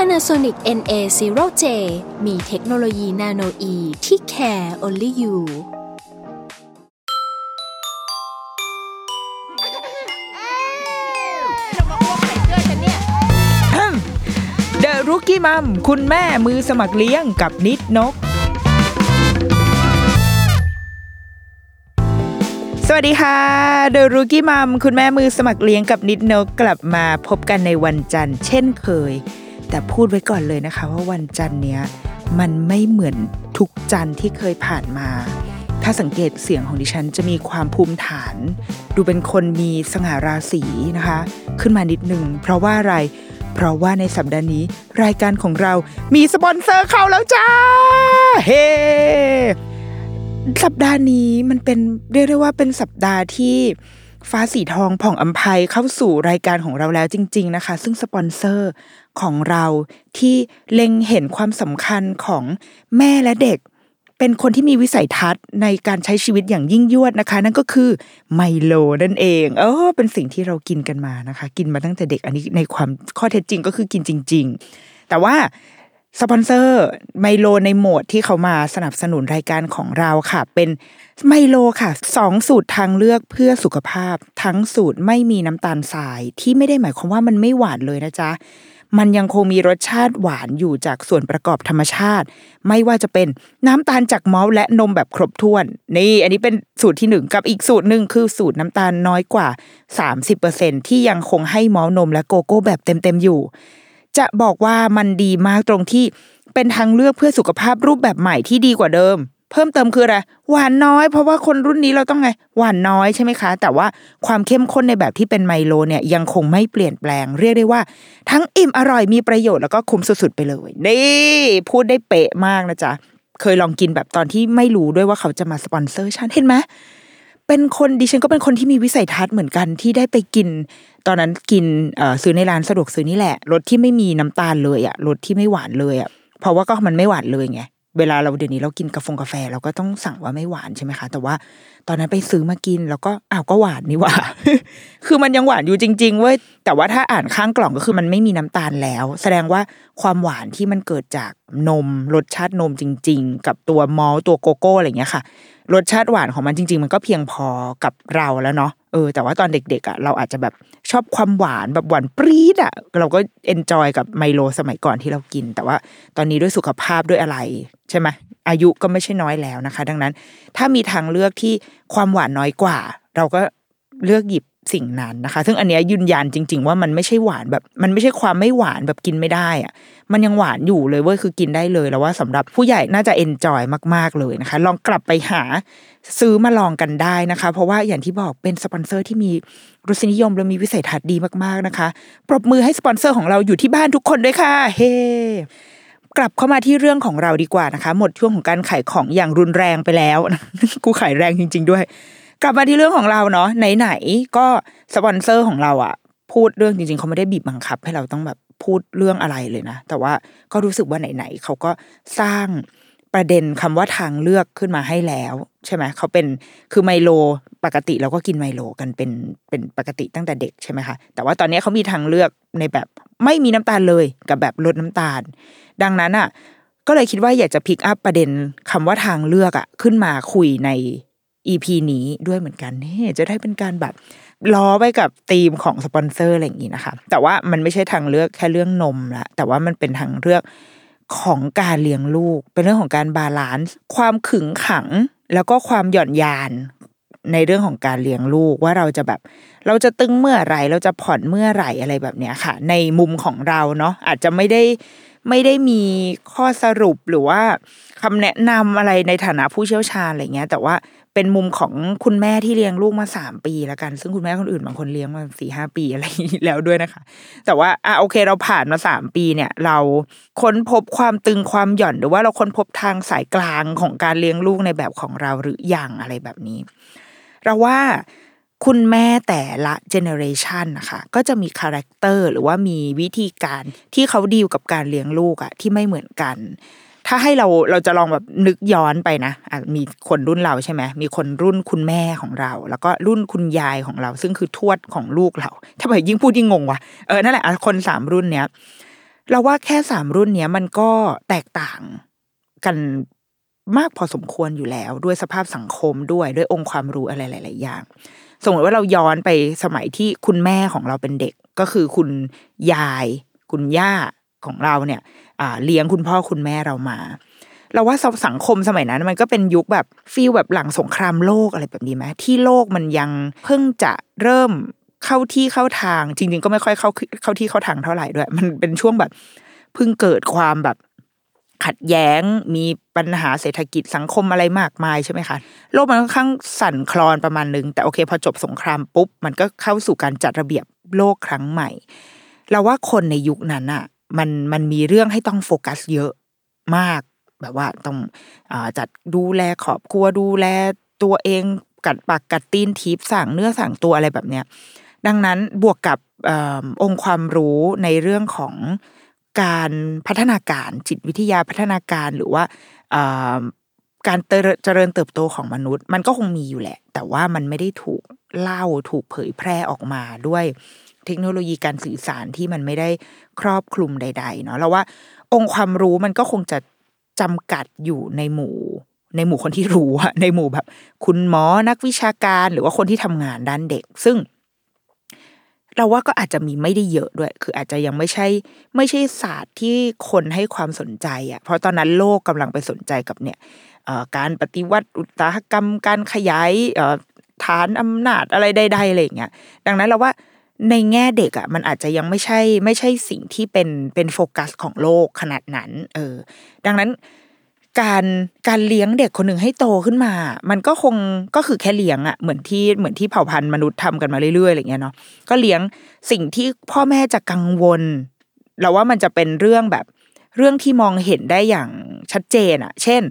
Panasonic NA0J มีเทคโนโลยีนาโนอีที่ care only you เดอะรุกี้มัมคุณแม่มือสมัครเลี้ยงกับนิดนก สวัสดีค่ะ เดอะรุกี้มัมคุณแม่มือสมัครเลี้ยงกับนิดนกกลับมาพบกันในวันจันทร์เช่นเคย แต่พูดไว้ก่อนเลยนะคะว่าวันจันทร์เนี้ยมันไม่เหมือนทุกจันทร์ที่เคยผ่านมา ถ้าสังเกตเสียงของดิฉันจะมีความภูมิฐาน ดูเป็นคนมีสง่าราศีนะคะ ขึ้นมานิดนึงเพราะว่าอะไร เพราะว่าในสัปดาห์นี้รายการของเรามีสปอนเซอร์เข้าแล้วจ้า เฮ้สัปดาห์นี้มันเป็นเรียกได้ว่าเป็นสัปดาห์ที่ฟ้าสีทองผ่องอัมภัยเข้าสู่รายการของเราแล้วจริง ๆนะคะ ซึ่งสปอนเซอร์ ของเราที่เล็งเห็นความสำคัญของแม่และเด็ก เป็นคนที่มีวิสัยทัศน์ในการใช้ชีวิตอย่างยิ่งยวดนะคะ นั่นก็คือไมโลนั่นเองเออเป็นสิ่งที่เรากินกันมานะคะ กินมาตั้งแต่เด็กอันนี้ในความข้อเท็จจริงก็คือกินจริง ๆ แต่ว่าสปอนเซอร์ไมโลในโหมดที่เขามาสนับสนุนรายการของเราค่ะ เป็นไมโลค่ะสองสูตรทางเลือกเพื่อสุขภาพ ทั้งสูตรไม่มีน้ำตาลทรายที่ไม่ได้หมายความว่ามันไม่หวานเลยนะจ๊ะ มันยังคงมีรสชาติหวานอยู่จากส่วนประกอบธรรมชาติ ไม่ว่าจะเป็นน้ำตาลจากมอลต์และนมแบบครบถ้วน นี่ อันนี้เป็นสูตรที่หนึ่งกับอีกสูตรหนึ่งคือสูตรน้ำตาลน้อยกว่า 30%ที่ยังคงให้มอลต์นมและโกโก้แบบเต็มๆอยู่ จะบอกว่ามันดีมากตรงที่เป็นทางเลือกเพื่อสุขภาพรูปแบบใหม่ที่ดีกว่าเดิม เพิ่มเติมคืออะไรหวานน้อย เพราะว่าคนรุ่นนี้เราต้องไงหวานน้อยใช่ไหมคะ แต่ว่าความเข้มข้นในแบบที่เป็นไมโลเนี่ยยังคงไม่เปลี่ยนแปลง เรียกได้ว่า ทั้งอิ่มอร่อยมีประโยชน์แล้วก็คุ้มสุดๆไปเลย นี่ พูดได้เป๊ะมากนะจ๊ะเคยลองกินแบบตอนที่ไม่รู้ด้วยว่าเขาจะมาสปอนเซอร์ฉันเห็นไหมเป็นคนดิฉันก็เป็นคนที่มีวิสัยทัศน์เหมือนกันที่ได้ไปกิน ตอนนั้นกินเอ่อซื้อในร้านสะดวกซื้อนี่แหละรสที่ไม่มีน้ำตาลเลยอะรสที่ไม่หวานเลยอะเพราะว่าก็มันไม่หวานเลยไง เวลาเราเดี๋ยวนี้เรากินกาแฟกาแฟ เราก็ต้องสั่งว่าไม่หวานใช่ไหมคะ แต่ว่าตอนนั้นไปซื้อมากินแล้วก็อ้าวก็หวานนี่หว่า คือมันยังหวานอยู่จริงๆเว้ยแต่ว่าถ้าอ่านข้างกล่องก็คือมันไม่มีน้ำตาลแล้ว แสดงว่าความหวานที่มันเกิดจากนมรสชาตินมจริง ๆ กับตัวมอลตัวโกโก้อะไรเงี้ยค่ะ รสชาติหวานของมันจริง ๆ มันก็เพียงพอกับเราแล้วเนาะเออ แต่ว่าตอนเด็กๆอะเราอาจจะแบบชอบความหวานแบบหวานปรี๊ดอะเราก็ enjoy กับไมโลสมัยก่อนที่เรากิน แต่ว่าตอนนี้ด้วยสุขภาพด้วยอะไร ใช่ไหมอายุก็ไม่ใช่น้อยแล้วนะคะ ดังนั้น ถ้ามีทางเลือกที่ความหวานน้อยกว่า เราก็เลือกหยิบ สิ่งนั้นนะคะ ซึ่งอันเนี้ยยืนยันจริง ๆ ว่ามันไม่ใช่หวานแบบมันไม่ใช่ความไม่หวานแบบกินไม่ได้อะมันยังหวานอยู่เลยเว้ยคือกินได้เลยแล้วว่าสำหรับผู้ใหญ่น่าจะ enjoyมากๆเลยนะคะ ลองกลับไปหาซื้อมาลองกันได้นะคะ เพราะว่าอย่างที่บอกเป็นสปอนเซอร์ที่มีรสนิยมและมีวิสัยทัศน์ดีมากๆนะคะ ปรบมือให้สปอนเซอร์ของเราอยู่ที่บ้านทุกคนด้วยค่ะ เฮ้กลับเข้ามาที่เรื่องของเราดีกว่านะคะ หมดช่วงของการขายของอย่างรุนแรงไปแล้ว กูขายแรงจริง ๆ ด้วย กลับมาที่เรื่องของเราเนาะไหนๆก็สปอนเซอร์ของเราอะพูดเรื่องจริงๆเขาไม่ได้บีบบังคับ ให้เราต้องแบบพูดเรื่องอะไรเลยนะ แต่ว่าก็รู้สึกว่าไหนๆเขาก็สร้างประเด็นคำว่าทางเลือกขึ้นมาให้แล้ว ใช่ไหมเขาเป็นคือไมโลปกติเราก็กินไมโลกันเป็นเป็นปกติตั้งแต่เด็กใช่ไหมคะแต่ว่าตอนนี้เขามีทางเลือกในแบบไม่มีน้ำตาลเลยกับแบบลดน้ำตาล ดังนั้นอะก็เลยคิดว่าอยากจะพิกอัพประเด็นคำว่าทางเลือกอะขึ้นมาคุยใน EP นี้ด้วยเหมือนกันนี่จะได้เป็นการแบบล้อไปกับธีมของสปอนเซอร์อะไรอย่างนี้นะคะ แต่ว่ามันไม่ใช่ทางเลือกแค่เรื่องนมละแต่ว่ามันเป็นทางเลือกของการเลี้ยงลูก เป็นเรื่องของการ balance ความขึงขัง แล้วก็ความหย่อนยานในเรื่องของการเลี้ยงลูกว่าเราจะแบบ เราจะตึงเมื่อไหร่ เราจะผ่อนเมื่อไหร่อะไรแบบเนี้ยค่ะ ในมุมของเราเนาะอาจจะไม่ได้ไม่ได้มีข้อสรุปหรือว่าคำแนะนำอะไรในฐานะผู้เชี่ยวชาญอะไรเงี้ย แต่ว่า เป็นมุมของคุณแม่ที่เลี้ยงลูกมาสามปีแล้วกัน ซึ่งคุณแม่คนอื่นบางคนเลี้ยงมาสี่ห้าปีอะไรแล้วด้วยนะคะ แต่ว่าอะโอเคเราผ่านมาสามปีเนี่ย เราค้นพบความตึงความหย่อนหรือว่าเราค้นพบทางสายกลางของการเลี้ยงลูกในแบบของเราหรืออย่างอะไรแบบนี้ เราว่าคุณแม่แต่ละ generation นะคะก็จะมี character หรือว่ามีวิธีการที่เขาดีลกับการเลี้ยงลูกอะที่ไม่เหมือนกัน ถ้าให้เราเราจะลองแบบนึกย้อนไปนะมีคนรุ่นเราใช่ไหมมีคนรุ่นคุณแม่ของเรา แล้วก็รุ่นคุณยายของเรา ซึ่งคือทวดของลูกเราถ้าไปยิ่งพูดยิ่งงงว่ะเออนั่นแหละคนสามรุ่นเนี้ยเราว่าแค่สามรุ่นเนี้ยมันก็แตกต่างกันมากพอสมควรอยู่แล้ว ด้วยสภาพสังคมด้วยด้วยองค์ความรู้อะไรหลาย ๆ อย่าง สมมติว่าเราย้อนไปสมัยที่คุณแม่ของเราเป็นเด็ก ก็คือคุณยาย คุณย่าของเราเนี่ย เลี้ยงคุณพ่อคุณแม่เรามา เราว่าสังคมสมัยนั้นมันก็เป็นยุคแบบฟีลแบบหลังสงครามโลกอะไรแบบนี้ไหมที่โลกมันยังเพิ่งจะเริ่มเข้าที่เข้าทาง จริง ๆ ก็ไม่ค่อยเข้าเข้าที่เข้าทางเท่าไหร่ด้วย มันเป็นช่วงแบบเพิ่งเกิดความแบบขัดแย้งมีปัญหาเศรษฐกิจสังคมอะไรมากมายใช่ไหมคะโลกมันค่อนข้างสั่นคลอนประมาณนึง แต่โอเคพอจบสงครามปุ๊บ มันก็เข้าสู่การจัดระเบียบโลกครั้งใหม่ เราว่าคนในยุคนั้นอะ มันมันมีเรื่องให้ต้องโฟกัสเยอะมาก แบบว่าต้องอจัดดูแลครอบครัวดูแลตัวเองกัดปากกัดตีนทีบสั่งเนื้อสั่งตัวอะไรแบบเนี้ยดังนั้นบวกกับอองค์ความรู้ในเรื่องของการพัฒนาการจิตวิทยาพัฒนาการหรือว่าการเจริญเติบโตของมนุษย์ มันก็คงมีอยู่แหละ แต่ว่ามันไม่ได้ถูกเล่าถูกเผยแพร่ออกมาด้วย เทคโนโลยีการสื่อสารที่มันไม่ได้ครอบคลุมใด ๆ เนาะเราว่าองค์ความรู้มันก็คงจะจำกัดอยู่ในหมู่ ในหมู่คนที่รู้อะในหมู่แบบ คุณหมอนักวิชาการหรือว่าคนที่ทำงานด้านเด็ก ซึ่ง เราว่าก็อาจจะมีไม่ได้เยอะด้วย คืออาจจะยังไม่ใช่ ไม่ใช่ศาสตร์ที่คนให้ความสนใจอะเพราะตอนนั้นโลกกำลังไปสนใจกับเนี่ยการปฏิวัติอุตสาหกรรมการขยายฐานอำนาจอะไรใดๆอะไรอย่างเงี้ยดังนั้นเราว่า ในแง่เด็กอะมันอาจจะยังไม่ใช่ไม่ใช่สิ่งที่เป็นเป็นโฟกัสของโลกขนาดนั้น เออ ดังนั้นการการเลี้ยงเด็กคนหนึ่งให้โตขึ้นมา มันก็คงก็คือแค่เลี้ยงอะเหมือนที่เหมือนที่เผ่าพันธุ์มนุษย์ทำกันมาเรื่อยๆอะไรเงี้ยเนาะก็เลี้ยงสิ่งที่พ่อแม่จะกังวลเราว่ามันจะเป็นเรื่องแบบเรื่องที่มองเห็นได้อย่างชัดเจนอะ เช่น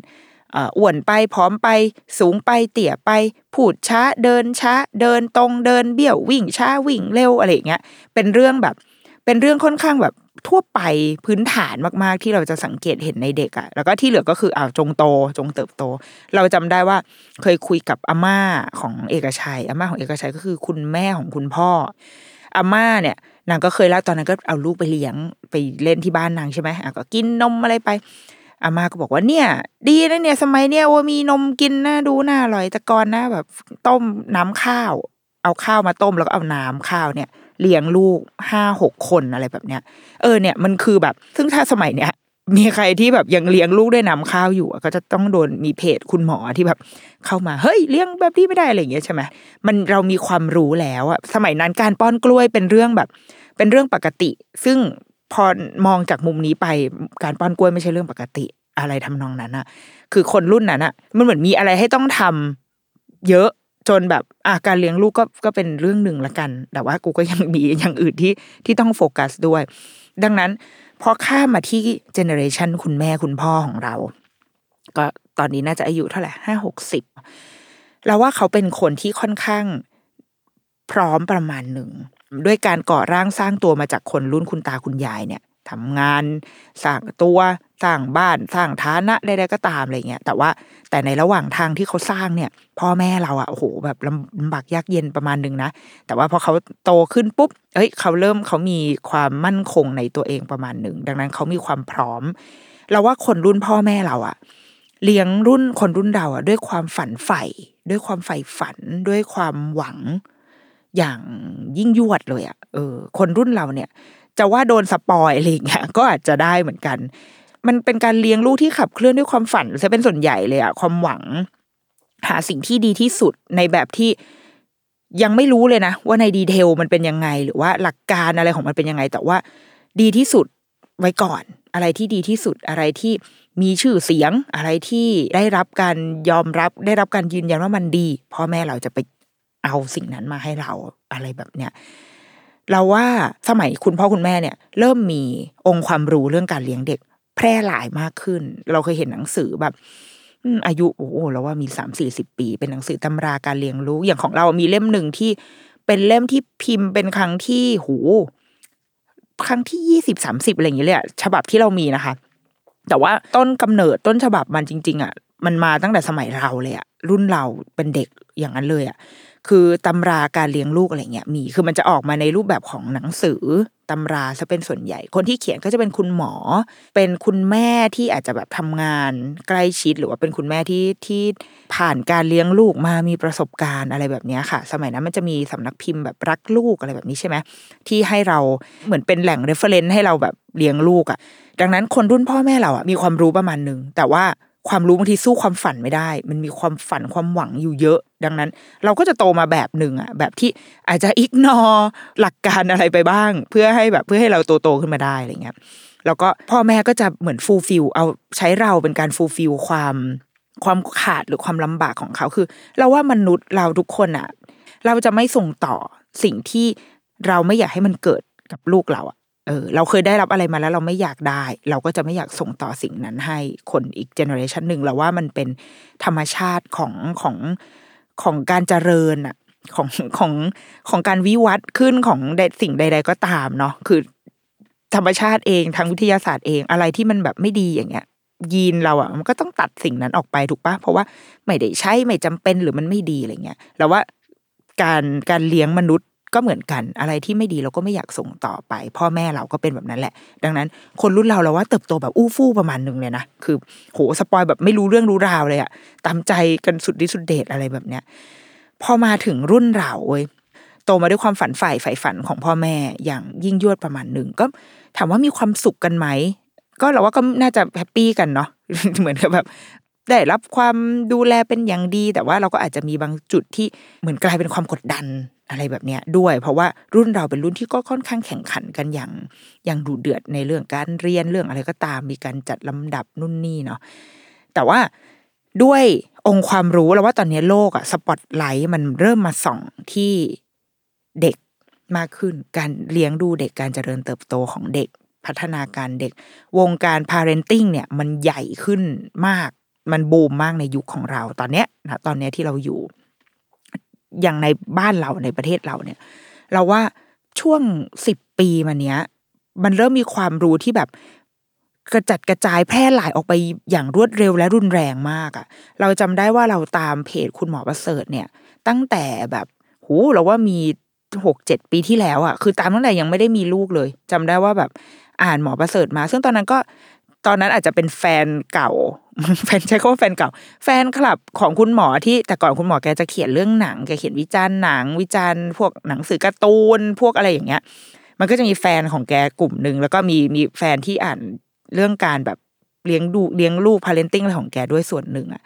อ้วนไปพร้อมไปสูงไปเตี่ยไปพูดช้าเดินช้าเดินตรงเดินเบี้ยววิ่งช้าวิ่งเร็วอะไรเงี้ยเป็นเรื่องแบบ เป็นเรื่องค่อนข้างแบบทั่วไปพื้นฐานมากๆที่เราจะสังเกตเห็นในเด็กอะแล้วก็ที่เหลือก็คืออ้าวจงโตจงเติบโต เราจำได้ว่าเคยคุยกับอาม่าของเอกชัยอาม่าของเอกชัยก็คือคุณแม่ของคุณพ่ออาม่าเนี่ยนางก็เคยเล่าตอนนั้นก็เอาลูกไปเลี้ยงไปเล่นที่บ้านนางใช่ไหมอะก็กินนมอะไรไป อาม่าก็บอกว่าเนี่ย ดีนะเนี่ย สมัยเนี่ยว่ามีนมกินนะดูน่าอร่อยแต่ก่อนนะแบบ ต้มน้ำข้าว เอาข้าวมาต้มแล้วก็เอาน้ำข้าวเนี่ยเลี้ยงลูกห้าหกคนอะไรแบบเนี้ย เออเนี่ยมันคือแบบ ซึ่งถ้าสมัยเนี้ยมีใครที่แบบยังเลี้ยงลูกด้วยน้ำข้าวอยู่ก็จะต้องโดนมีเพจคุณหมอที่แบบเข้ามาเฮ้ยเลี้ยงแบบนี้ไม่ได้อะไรอย่างเงี้ยใช่ไหมมันเรามีความรู้แล้วอะสมัยนั้นการป้อนกล้วยเป็นเรื่องแบบ เป็นเรื่องปกติ ซึ่ง พอมองจากมุมนี้ไปการป้อนกล้วยไม่ใช่เรื่องปกติอะไรทำนองนั้นอะคือคนรุ่นนั้นอะมันเหมือนมีอะไรให้ต้องทำเยอะจนแบบอะการเลี้ยงลูกก็ก็เป็นเรื่องหนึ่งละกัน แต่ว่ากูก็ยังมีอย่างอื่นที่ที่ต้องโฟกัสด้วย ดังนั้นพอข้ามมาที่เจเนอเรชันคุณแม่คุณพ่อของเรา ก็ตอนนี้น่าจะอายุเท่าไหร่ห้าหกสิบเราว่าเขาเป็นคนที่ค่อนข้างพร้อมประมาณหนึ่ง ด้วยการก่อร่างสร้างตัวมาจากคนรุ่นคุณตาคุณยายเนี่ยทำงานสร้างตัวสร้างบ้านสร้างฐานะใดๆก็ตามอะไรเงี้ยแต่ว่าแต่ในระหว่างทางที่เขาสร้างเนี่ย พ่อแม่เราอะโอ้โหแบบลำบากยากเย็นประมาณนึงนะแต่ว่าพอเขาโตขึ้นปุ๊บเอ้ยเขาเริ่มเขามีความมั่นคงในตัวเองประมาณหนึ่งดังนั้นเขามีความพร้อม เราว่าคนรุ่นพ่อแม่เราอะเลี้ยงรุ่นคนรุ่นเราอะด้วยความฝันใฝ่ด้วยความใฝ่ฝันด้วยความหวัง อย่างยิ่งยวดเลยอะเออ คนรุ่นเราเนี่ย จะว่าโดนสปอยอะไรอย่างเงี้ยก็อาจจะได้เหมือนกัน มันเป็นการเลี้ยงลูกที่ขับเคลื่อนด้วยความฝันจะเป็นส่วนใหญ่เลยอะความหวัง หาสิ่งที่ดีที่สุดในแบบที่ยังไม่รู้เลยนะ ว่าในดีเทลมันเป็นยังไง หรือว่าหลักการอะไรของมันเป็นยังไง แต่ว่าดีที่สุดไว้ก่อน อะไรที่ดีที่สุดอะไรที่มีชื่อเสียงอะไรที่ได้รับการยอมรับ ได้รับการยืนยันว่ามันดีพ่อแม่เราจะไป เอาสิ่งนั้นมาให้เราอะไรแบบเนี้ยเราว่าสมัยคุณพ่อคุณแม่เนี่ย เริ่มมีองค์ความรู้เรื่องการเลี้ยงเด็ก แพร่หลายมากขึ้น เราเคยเห็นหนังสือแบบอายุโอ้โหเราว่ามีสามสี่สิบปี เป็นหนังสือตำราการเลี้ยงลูกอย่างของเรามีเล่มหนึ่งที่เป็นเล่มที่พิมพ์เป็นครั้งที่หูครั้งที่ยี่สิบสามสิบอะไรอย่างเงี้ยเลยฉบับที่เรามีนะคะ แต่ว่าต้นกำเนิดต้นฉบับมันจริง ๆ อะ มันมาตั้งแต่สมัยเราเลยอะรุ่นเราเป็นเด็กอย่างนั้นเลยอะ คือตำราการเลี้ยงลูกอะไรเงี้ยมีคือมันจะออกมาในรูปแบบของหนังสือตำราซะเป็นส่วนใหญ่ คนที่เขียนก็จะเป็นคุณหมอ เป็นคุณแม่ที่อาจจะแบบทำงานใกล้ชิดหรือว่าเป็นคุณแม่ที่ที่ผ่านการเลี้ยงลูกมามีประสบการณ์อะไรแบบนี้ค่ะ สมัยนั้นมันจะมีสำนักพิมพ์แบบรักลูกอะไรแบบนี้ใช่ไหมที่ให้เราเหมือนเป็นแหล่ง reference ให้เราแบบเลี้ยงลูกอะดังนั้นคนรุ่นพ่อแม่เราอะมีความรู้ประมาณหนึ่งแต่ว่า ความรู้บางทีสู้ความฝันไม่ได้ มันมีความฝันความหวังอยู่เยอะ ดังนั้น เราก็จะโตมาแบบหนึ่งอะ แบบที่อาจจะ ignore หลักการอะไรไปบ้าง เพื่อให้แบบเพื่อให้เราโตโตขึ้นมาได้อะไรเงี้ยแล้วก็พ่อแม่ก็จะเหมือน fulfill เอาใช้เราเป็นการ fulfill ความความขาดหรือความลำบากของเขาคือ เราว่ามนุษย์เราทุกคนอะ เราจะไม่ส่งต่อสิ่งที่เราไม่อยากให้มันเกิดกับลูกเราอะ เออเราเคยได้รับอะไรมาแล้วเราไม่อยากได้ เราก็จะไม่อยากส่งต่อสิ่งนั้นให้คนอีกเจเนอเรชันหนึ่งเราว่ามันเป็นธรรมชาติของของของการเจริญอะของของของการวิวัฒน์ขึ้นของสิ่งใด ๆ ก็ตามเนาะคือธรรมชาติเองทางวิทยาศาสตร์เองอะไรที่มันแบบไม่ดีอย่างเงี้ยยีนเราอะมันก็ต้องตัดสิ่งนั้นออกไปถูกปะเพราะว่าไม่ได้ใช้ไม่จำเป็นหรือมันไม่ดีอะไรเงี้ยเราว่าการการเลี้ยงมนุษย ก็เหมือนกันอะไรที่ไม่ดีเราก็ไม่อยากส่งต่อไป พ่อแม่เราก็เป็นแบบนั้นแหละ ดังนั้น คนรุ่นเราเราว่าเติบโตแบบอู้ฟู่ประมาณหนึงเลยนะคือโหสปอยแบบไม่รู้เรื่องรู้ราวเลยอะตามใจกันสุดดิสุดเดชอะไรแบบเนี้ยพอมาถึงรุ่นเราเว้ยโตมาด้วยความฝันใฝ่ใฝ่ฝันของพ่อแม่อย่างยิ่งยวดประมาณหนึ่งก็ถามว่ามีความสุขกันไหมก็เราว่าก็น่าจะ happy กันเนาะเหมือนกับแบบ ได้รับความดูแลเป็นอย่างดี แต่ว่าเราก็อาจจะมีบางจุดที่เหมือนกลายเป็นความกดดันอะไรแบบเนี้ยด้วย เพราะว่ารุ่นเราเป็นรุ่นที่ก็ค่อนข้างแข่งขันกันอย่างอย่างดุเดือดในเรื่องการเรียนเรื่องอะไรก็ตาม มีการจัดลำดับนู่นนี่เนาะแต่ว่าด้วยองค์ความรู้แล้วว่าตอนนี้โลกอะสปอตไลท์มันเริ่มมาส่องที่เด็กมากขึ้น การเลี้ยงดูเด็กการเจริญเติบโตของเด็ก พัฒนาการเด็ก วงการ parenting เนี่ยมันใหญ่ขึ้นมาก มันบูมมากในยุคของเราตอนเนี้ยนะตอนเนี้ยที่เราอยู่ อย่างในบ้านเราในประเทศเราเนี่ย เราว่าช่วงสิบปีมาเนี้ย มันเริ่มมีความรู้ที่แบบกระจัดกระจายแพร่หลายออกไปอย่างรวดเร็วและรุนแรงมากอะ่ะ เราจำได้ว่าเราตามเพจคุณหมอประเสริฐเนี่ย ตั้งแต่แบบหูเราว่ามีหกเจ็ดปีที่แล้วอะ่ะ คือตามตั้งแต่ยังไม่ได้มีลูกเลยจำได้ว่าแบบอ่านหมอประเสริฐมา ซึ่งตอนนั้นก็ตอนนั้นอาจจะเป็นแฟนเก่า แฟนใช้คำว่าแฟนเก่า แฟนคลับของคุณหมอที่แต่ก่อนคุณหมอแกจะเขียนเรื่องหนังแกเขียนวิจารณ์หนัง วิจารณ์พวกหนังสือการ์ตูนพวกอะไรอย่างเงี้ย มันก็จะมีแฟนของแกกลุ่มหนึ่งแล้วก็มีมีแฟนที่อ่านเรื่องการแบบเลี้ยงดูเลี้ยงลูก parenting อะไรของแกด้วยส่วนหนึ่งอะ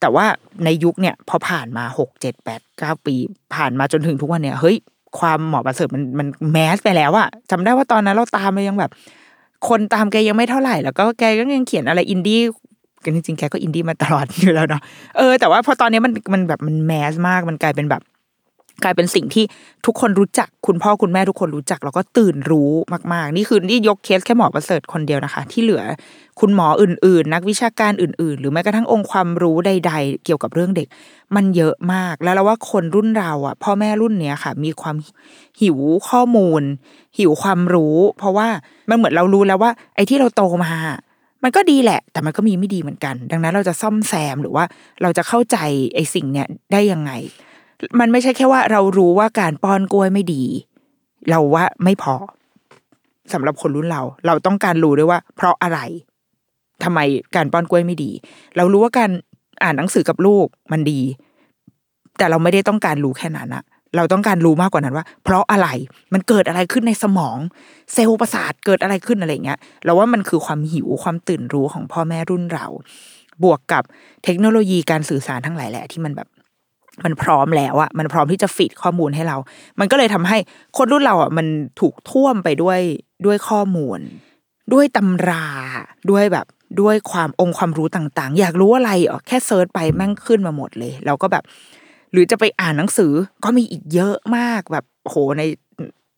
แต่ว่าในยุคเนี่ยพอผ่านมาหกเจ็ดแปดเก้าปี ผ่านมาจนถึงทุกวันเนี่ยเฮ้ยความหมอประเสริฐมันมัน mass ไปแล้วอะจำได้ว่าตอนนั้นเราตามเรายังแบบ คนตามแกยังไม่เท่าไหร่ แล้วก็แกก็ยังเขียนอะไรอินดี้ กันจริงๆแกก็อินดี้มาตลอดอยู่แล้วเนาะเออแต่ว่าพอตอนนี้มันมันแบบมัน mass มากมันกลายเป็นแบบ กลายเป็นสิ่งที่ทุกคนรู้จัก คุณพ่อคุณแม่ทุกคนรู้จัก แล้วก็ตื่นรู้มากๆ นี่คือนี่ยกเคสแค่หมอประเสริฐคนเดียวนะคะ ที่เหลือคุณหมออื่น ๆ นักวิชาการอื่น ๆ หรือแม้กระทั่งองค์ความรู้ใด ๆ เกี่ยวกับเรื่องเด็ก มันเยอะมากแล้วเราว่าคนรุ่นเราอะ พ่อแม่รุ่นเนี้ยค่ะ มีความหิวข้อมูล หิวความรู้ เพราะว่ามันเหมือนเรารู้แล้วว่า ไอ้ที่เราโตมา มันก็ดีแหละ แต่มันก็มีไม่ดีเหมือนกัน ดังนั้นเราจะซ่อมแซมหรือว่าเราจะเข้าใจไอ้สิ่งเนี้ยได้ยังไง มันไม่ใช่แค่ว่าเรารู้ว่าการป้อนกล้วยไม่ดี เราว่าไม่พอสำหรับคนรุ่นเรา เราต้องการรู้ด้วยว่า เพราะอะไรทำไมการป้อนกล้วยไม่ดี เรารู้ว่าการอ่านหนังสือกับลูกมันดี แต่เราไม่ได้ต้องการรู้แค่นั้นอะ เราต้องการรู้มากกว่านั้นว่า เพราะอะไรมันเกิดอะไรขึ้นในสมอง เซลล์ประสาทเกิดอะไรขึ้นอะไรเงี้ยเราว่ามันคือความหิวความตื่นรู้ของพ่อแม่รุ่นเรา บวกกับเทคโนโลยีการสื่อสารทั้งหลายแหละที่มันแบบมันพร้อมแล้วอะมันพร้อมที่จะฟีดข้อมูลให้เรา มันก็เลยทำให้คนรุ่นเราอะมันถูกท่วมไปด้วยด้วยข้อมูล ด้วยตำราด้วยแบบด้วยความองค์ความรู้ต่างๆ อยากรู้อะไรอ๋อแค่ search ไปแม่งขึ้นมาหมดเลยแล้วก็แบบ หรือจะไปอ่านหนังสือก็มีอีกเยอะมากแบบโหใน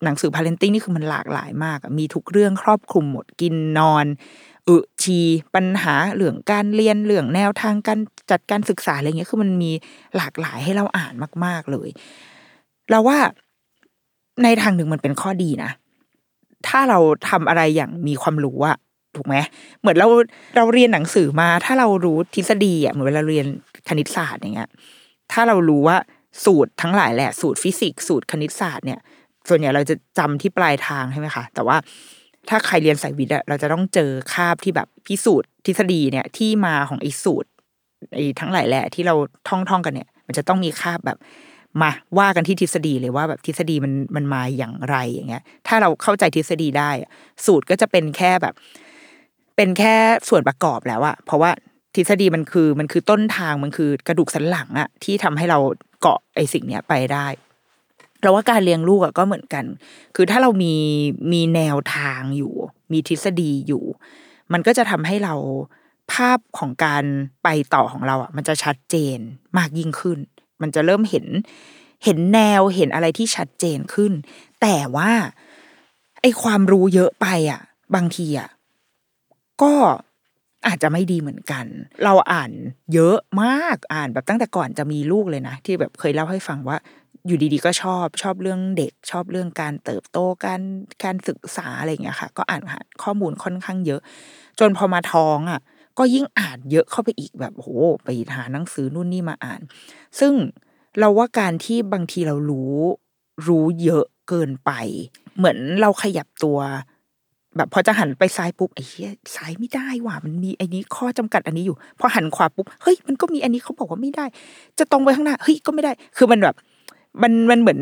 หนังสือ parenting นี่คือมันหลากหลายมากอะมีทุกเรื่องครอบคลุมหมดกินนอนอึชีปัญหาเรื่องการเรียนเรื่องแนวทางการจัดการศึกษาอะไรเงี้ยคือมันมีหลากหลายให้เราอ่านมาก ๆเลย เราว่าในทางหนึ่งมันเป็นข้อดีนะ ถ้าเราทำอะไรอย่างมีความรู้อะถูกไหมเหมือนเราเราเรียนหนังสือมา ถ้าเรารู้ทฤษฎีอะเหมือนเวลาเรียนคณิตศาสตร์อย่างเงี้ย ถ้าเรารู้ว่าสูตรทั้งหลายแหละสูตรฟิสิกส์สูตรคณิตศาสตร์เนี่ย ส่วนใหญ่เราจะจำที่ปลายทางใช่ไหมคะแต่ว่าถ้าใครเรียนสายวิทย์เราจะต้องเจอคาบที่แบบพิสูจน์ทฤษฎีเนี่ยที่มาของไอ้สูตรไอ้ทั้งหลายแหละที่เราท่องท่องกันเนี่ย มันจะต้องมีคาบแบบมาว่ากันที่ทฤษฎีเลยว่าแบบทฤษฎีมันมันมาอย่างไรอย่างเงี้ย ถ้าเราเข้าใจทฤษฎีได้ สูตรก็จะเป็นแค่แบบ เป็นแค่ส่วนประกอบแล้วอะเพราะว่า ทฤษฎีมันคือมันคือต้นทางมันคือกระดูกสันหลังอะที่ทำให้เราเกาะไอ้สิ่งเนี้ยไปได้เราว่าการเลี้ยงลูกอะก็เหมือนกัน คือถ้าเรามีมีแนวทางอยู่ มีทฤษฎีอยู่ มันก็จะทำให้เราภาพของการไปต่อของเราอะมันจะชัดเจนมากยิ่งขึ้น มันจะเริ่มเห็นเห็นแนวเห็นอะไรที่ชัดเจนขึ้น แต่ว่าไอความรู้เยอะไปอะบางทีอะก็ อาจจะไม่ดีเหมือนกัน เราอ่านเยอะมากอ่านแบบตั้งแต่ก่อนจะมีลูกเลยนะ ที่แบบเคยเล่าให้ฟังว่าอยู่ดีๆก็ชอบชอบเรื่องเด็กชอบเรื่องการเติบโตการการศึกษาอะไรอย่างเงี้ยค่ะ ก็อ่านข้อมูลค่อนข้างเยอะ จนพอมาท้องอะ ก็ยิ่งอ่านเยอะเข้าไปอีกแบบโหไปหาหนังสือนู่นนี่มาอ่าน ซึ่งเราว่าการที่บางทีเรารู้รู้เยอะเกินไป เหมือนเราขยับตัว แบบพอจะหันไปซ้ายปุ๊บไอ้เหี้ยซ้ายไม่ได้ว่ะมันมีไอ้นี้ข้อจำกัดอันนี้อยู่ พอหันขวาปุ๊บเฮ้ยมันก็มีอันนี้เขาบอกว่าไม่ได้ จะตรงไปข้างหน้าเฮ้ยก็ไม่ได้ คือมันแบบ มันมันเหมือน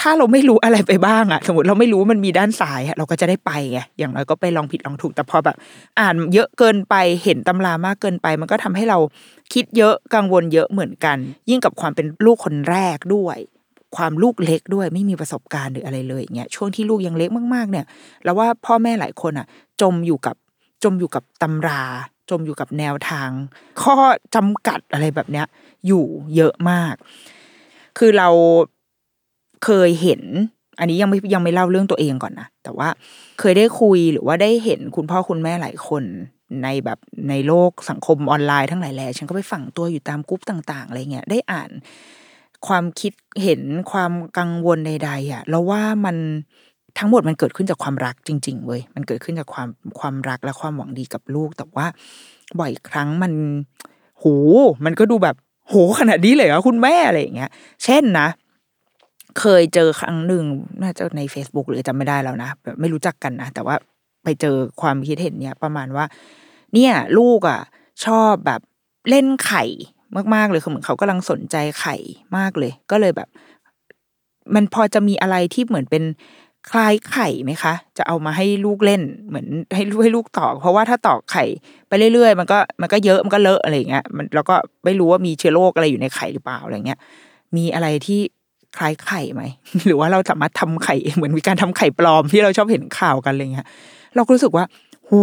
ถ้าเราไม่รู้อะไรไปบ้างอะสมมติเราไม่รู้มันมีด้านซ้ายอะเราก็จะได้ไปไงอย่างน้อยก็ไปลองผิดลองถูกแต่พอแบบ อ่านเยอะเกินไปเห็นตำรามากเกินไป มันก็ทำให้เราคิดเยอะกังวลเยอะเหมือนกัน ยิ่งกับความเป็นลูกคนแรกด้วย ความลูกเล็กด้วยไม่มีประสบการณ์หรืออะไรเลยอย่างเงี้ยช่วงที่ลูกยังเล็กมากๆ เนี่ย แล้วว่าพ่อแม่หลายคนอะ จมอยู่กับจมอยู่กับตำรา จมอยู่กับแนวทาง ข้อจำกัดอะไรแบบเนี้ย อยู่เยอะมาก คือเราเคยเห็น อันนี้ยังไม่ยังไม่เล่าเรื่องตัวเองก่อนนะแต่ว่าเคยได้คุยหรือว่าได้เห็นคุณพ่อคุณแม่หลายคนในแบบในโลกสังคมออนไลน์ทั้งหลายแหล่ฉันก็ไปฝังตัวอยู่ตามกรุ๊ปต่าง ๆอะไรเงี้ยได้อ่าน ความคิดเห็นความกังวลใด ๆ อะเราว่ามันทั้งหมดมันเกิดขึ้นจากความรักจริง ๆเว้ยมันเกิดขึ้นจากความความรักและความหวังดีกับลูก แต่ว่าบ่อยครั้งมันโหมันก็ดูแบบโหขนาดนี้เลยเหรอคุณแม่อะไรอย่างเงี้ย เช่นนะ เคยเจอครั้งหนึ่งน่าจะใน Facebook หรือจำไม่ได้แล้วนะแบบไม่รู้จักกันนะแต่ว่าไปเจอความคิดเห็นเนี่ยประมาณว่า เนี่ย ลูกอะ ชอบแบบเล่นไข่ มากๆเลยคือเหมือนเขากำลังสนใจไข่มากเลย ก็เลยแบบ มันพอจะมีอะไรที่เหมือนเป็นคล้ายไข่ไหมคะ จะเอามาให้ลูกเล่น เหมือนให้ลูกให้ลูกตอก เพราะว่าถ้าตอกไข่ไปเรื่อยๆ มันก็มันก็เยอะมันก็เลอะอะไรอย่างเงี้ยมันแล้วก็ไม่รู้ว่ามีเชื้อโรคอะไรอยู่ในไข่หรือเปล่าอะไรเงี้ย มีอะไรที่คล้ายไข่ไหมหรือว่าเราสามารถทำไข่เองเหมือนมีการทำไข่ปลอมที่เราชอบเห็นข่าวกันอะไรเงี้ย เราก็รู้สึกว่า หู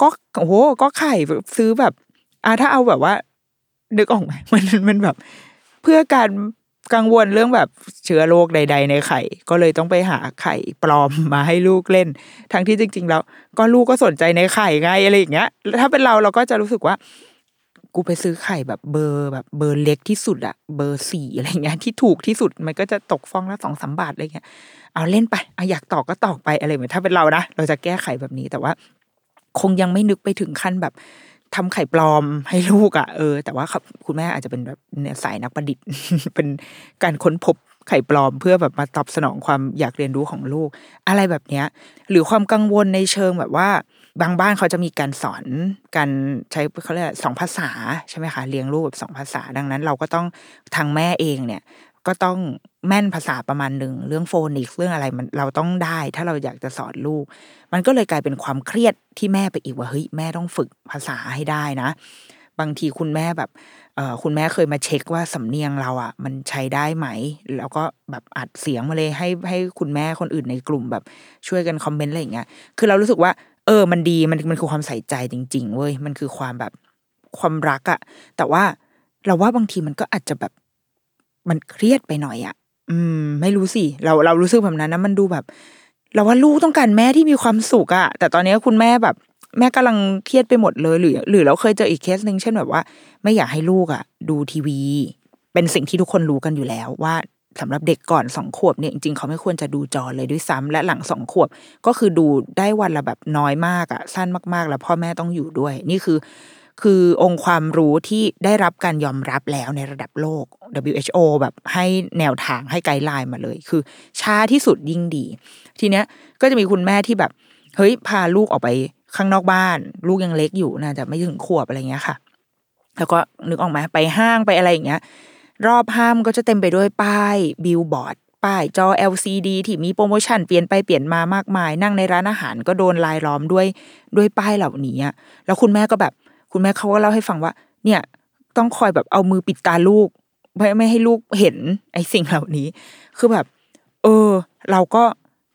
ก็โอ้โหก็ไข่ซื้อแบบอ่าถ้าเอาแบบว่า นึกออกไหมมันมันแบบ เพื่อการกังวลเรื่องแบบเชื้อโรคใด ๆ ในไข่ ก็เลยต้องไปหาไข่ปลอมมาให้ลูกเล่น ทั้งที่จริง ๆ แล้ว ก็ลูกก็สนใจในไข่ไงอะไรอย่างเงี้ยถ้าเป็นเราเราก็จะรู้สึกว่า กูไปซื้อไข่แบบเบอร์แบบเบอร์เล็กที่สุดอะเบอร์สี่อะไรเงี้ยที่ถูกที่สุดมันก็จะตกฟองละสองสามบาทอะไรเงี้ยเอาเล่นไปเอาอยากตอกก็ตอกไปอะไรเหมือนถ้าเป็นเรานะเราจะแก้ไขแบบนี้แต่ว่า คงยังไม่นึกไปถึงขั้นแบบ ทำไข่ปลอมให้ลูกอะ่ะเออ แต่ว่าคุณแม่อาจจะเป็นแบบสายนักประดิษฐ์ เป็นการค้นพบไข่ปลอมเพื่อแบบมาตอบสนองความอยากเรียนรู้ของลูก อะไรแบบเนี้ย หรือความกังวลในเชิงแบบว่า บางบ้านเขาจะมีการสอนการใช้เขาเรียกสองภาษาใช่ไหมคะเลี้ยงลูกแบบสองภาษาดังนั้น เราก็ต้องทางแม่เองเนี่ย ก็ต้องแม่นภาษาประมาณหนึ่งเรื่องโฟนิกส์เรื่องอะไรมันเราต้องได้ ถ้าเราอยากจะสอนลูก มันก็เลยกลายเป็นความเครียดที่แม่ไปอีกว่าเฮ้ยแม่ต้องฝึกภาษาให้ได้นะ บางทีคุณแม่แบบเออคุณแม่เคยมาเช็คว่าสำเนียงเราอะ มันใช้ได้ไหม แล้วก็แบบอัดเสียงมาเลยให้ให้คุณแม่คนอื่นในกลุ่มแบบช่วยกันคอมเมนต์อะไรอย่างเงี้ยคือเรารู้สึกว่า เออ มันดีมันมันคือความใส่ใจจริง ๆ เว้ยมันคือความแบบความรักอะแต่ว่าเราว่าบางทีมันก็อาจจะแบบ มันเครียดไปหน่อยอะอืม ไม่รู้สิ เราเรารู้สึกแบบนั้นนะมันดูแบบ เราว่าลูกต้องการแม่ที่มีความสุขอะแต่ตอนนี้คุณแม่แบบ แม่กำลังเครียดไปหมดเลยหรือ หรือเราเคยเจออีกเคสหนึ่งเช่นแบบว่า ไม่อยากให้ลูกอะดูทีวี เป็นสิ่งที่ทุกคนรู้กันอยู่แล้วว่าสำหรับเด็กก่อนสองขวบเนี่ยจริงๆเขาไม่ควรจะดูจอเลยด้วยซ้ำและหลังสองขวบก็คือดูได้วันละแบบน้อยมากอะสั้นมากๆ แล้วพ่อแม่ต้องอยู่ด้วย นี่คือ คือองค์ความรู้ที่ได้รับการยอมรับแล้วในระดับโลก WHO แบบให้แนวทางให้ guideline มาเลย คือช้าที่สุดยิ่งดี ทีเนี้ยก็จะมีคุณแม่ที่แบบ เฮ้ย พาลูกออกไปข้างนอกบ้าน ลูกยังเล็กอยู่น่าจะไม่ถึงขวบอะไรเงี้ยค่ะ แล้วก็นึกออกไหมไปห้างไปอะไรอย่างเงี้ย รอบห้างก็จะเต็มไปด้วยป้ายบิลบอร์ดป้ายจอ LCD ที่มีโปรโมชั่นเปลี่ยนไปเปลี่ยนมามากมาย นั่งในร้านอาหารก็โดนรายล้อมด้วยด้วยป้ายเหล่านี้แล้วคุณแม่ก็แบบ คุณแม่เขาก็เล่าให้ฟังว่า เนี่ย ต้องคอยแบบเอามือปิดตาลูกไม่ไม่ให้ลูกเห็นไอ้สิ่งเหล่านี้ คือแบบ เออ เราก็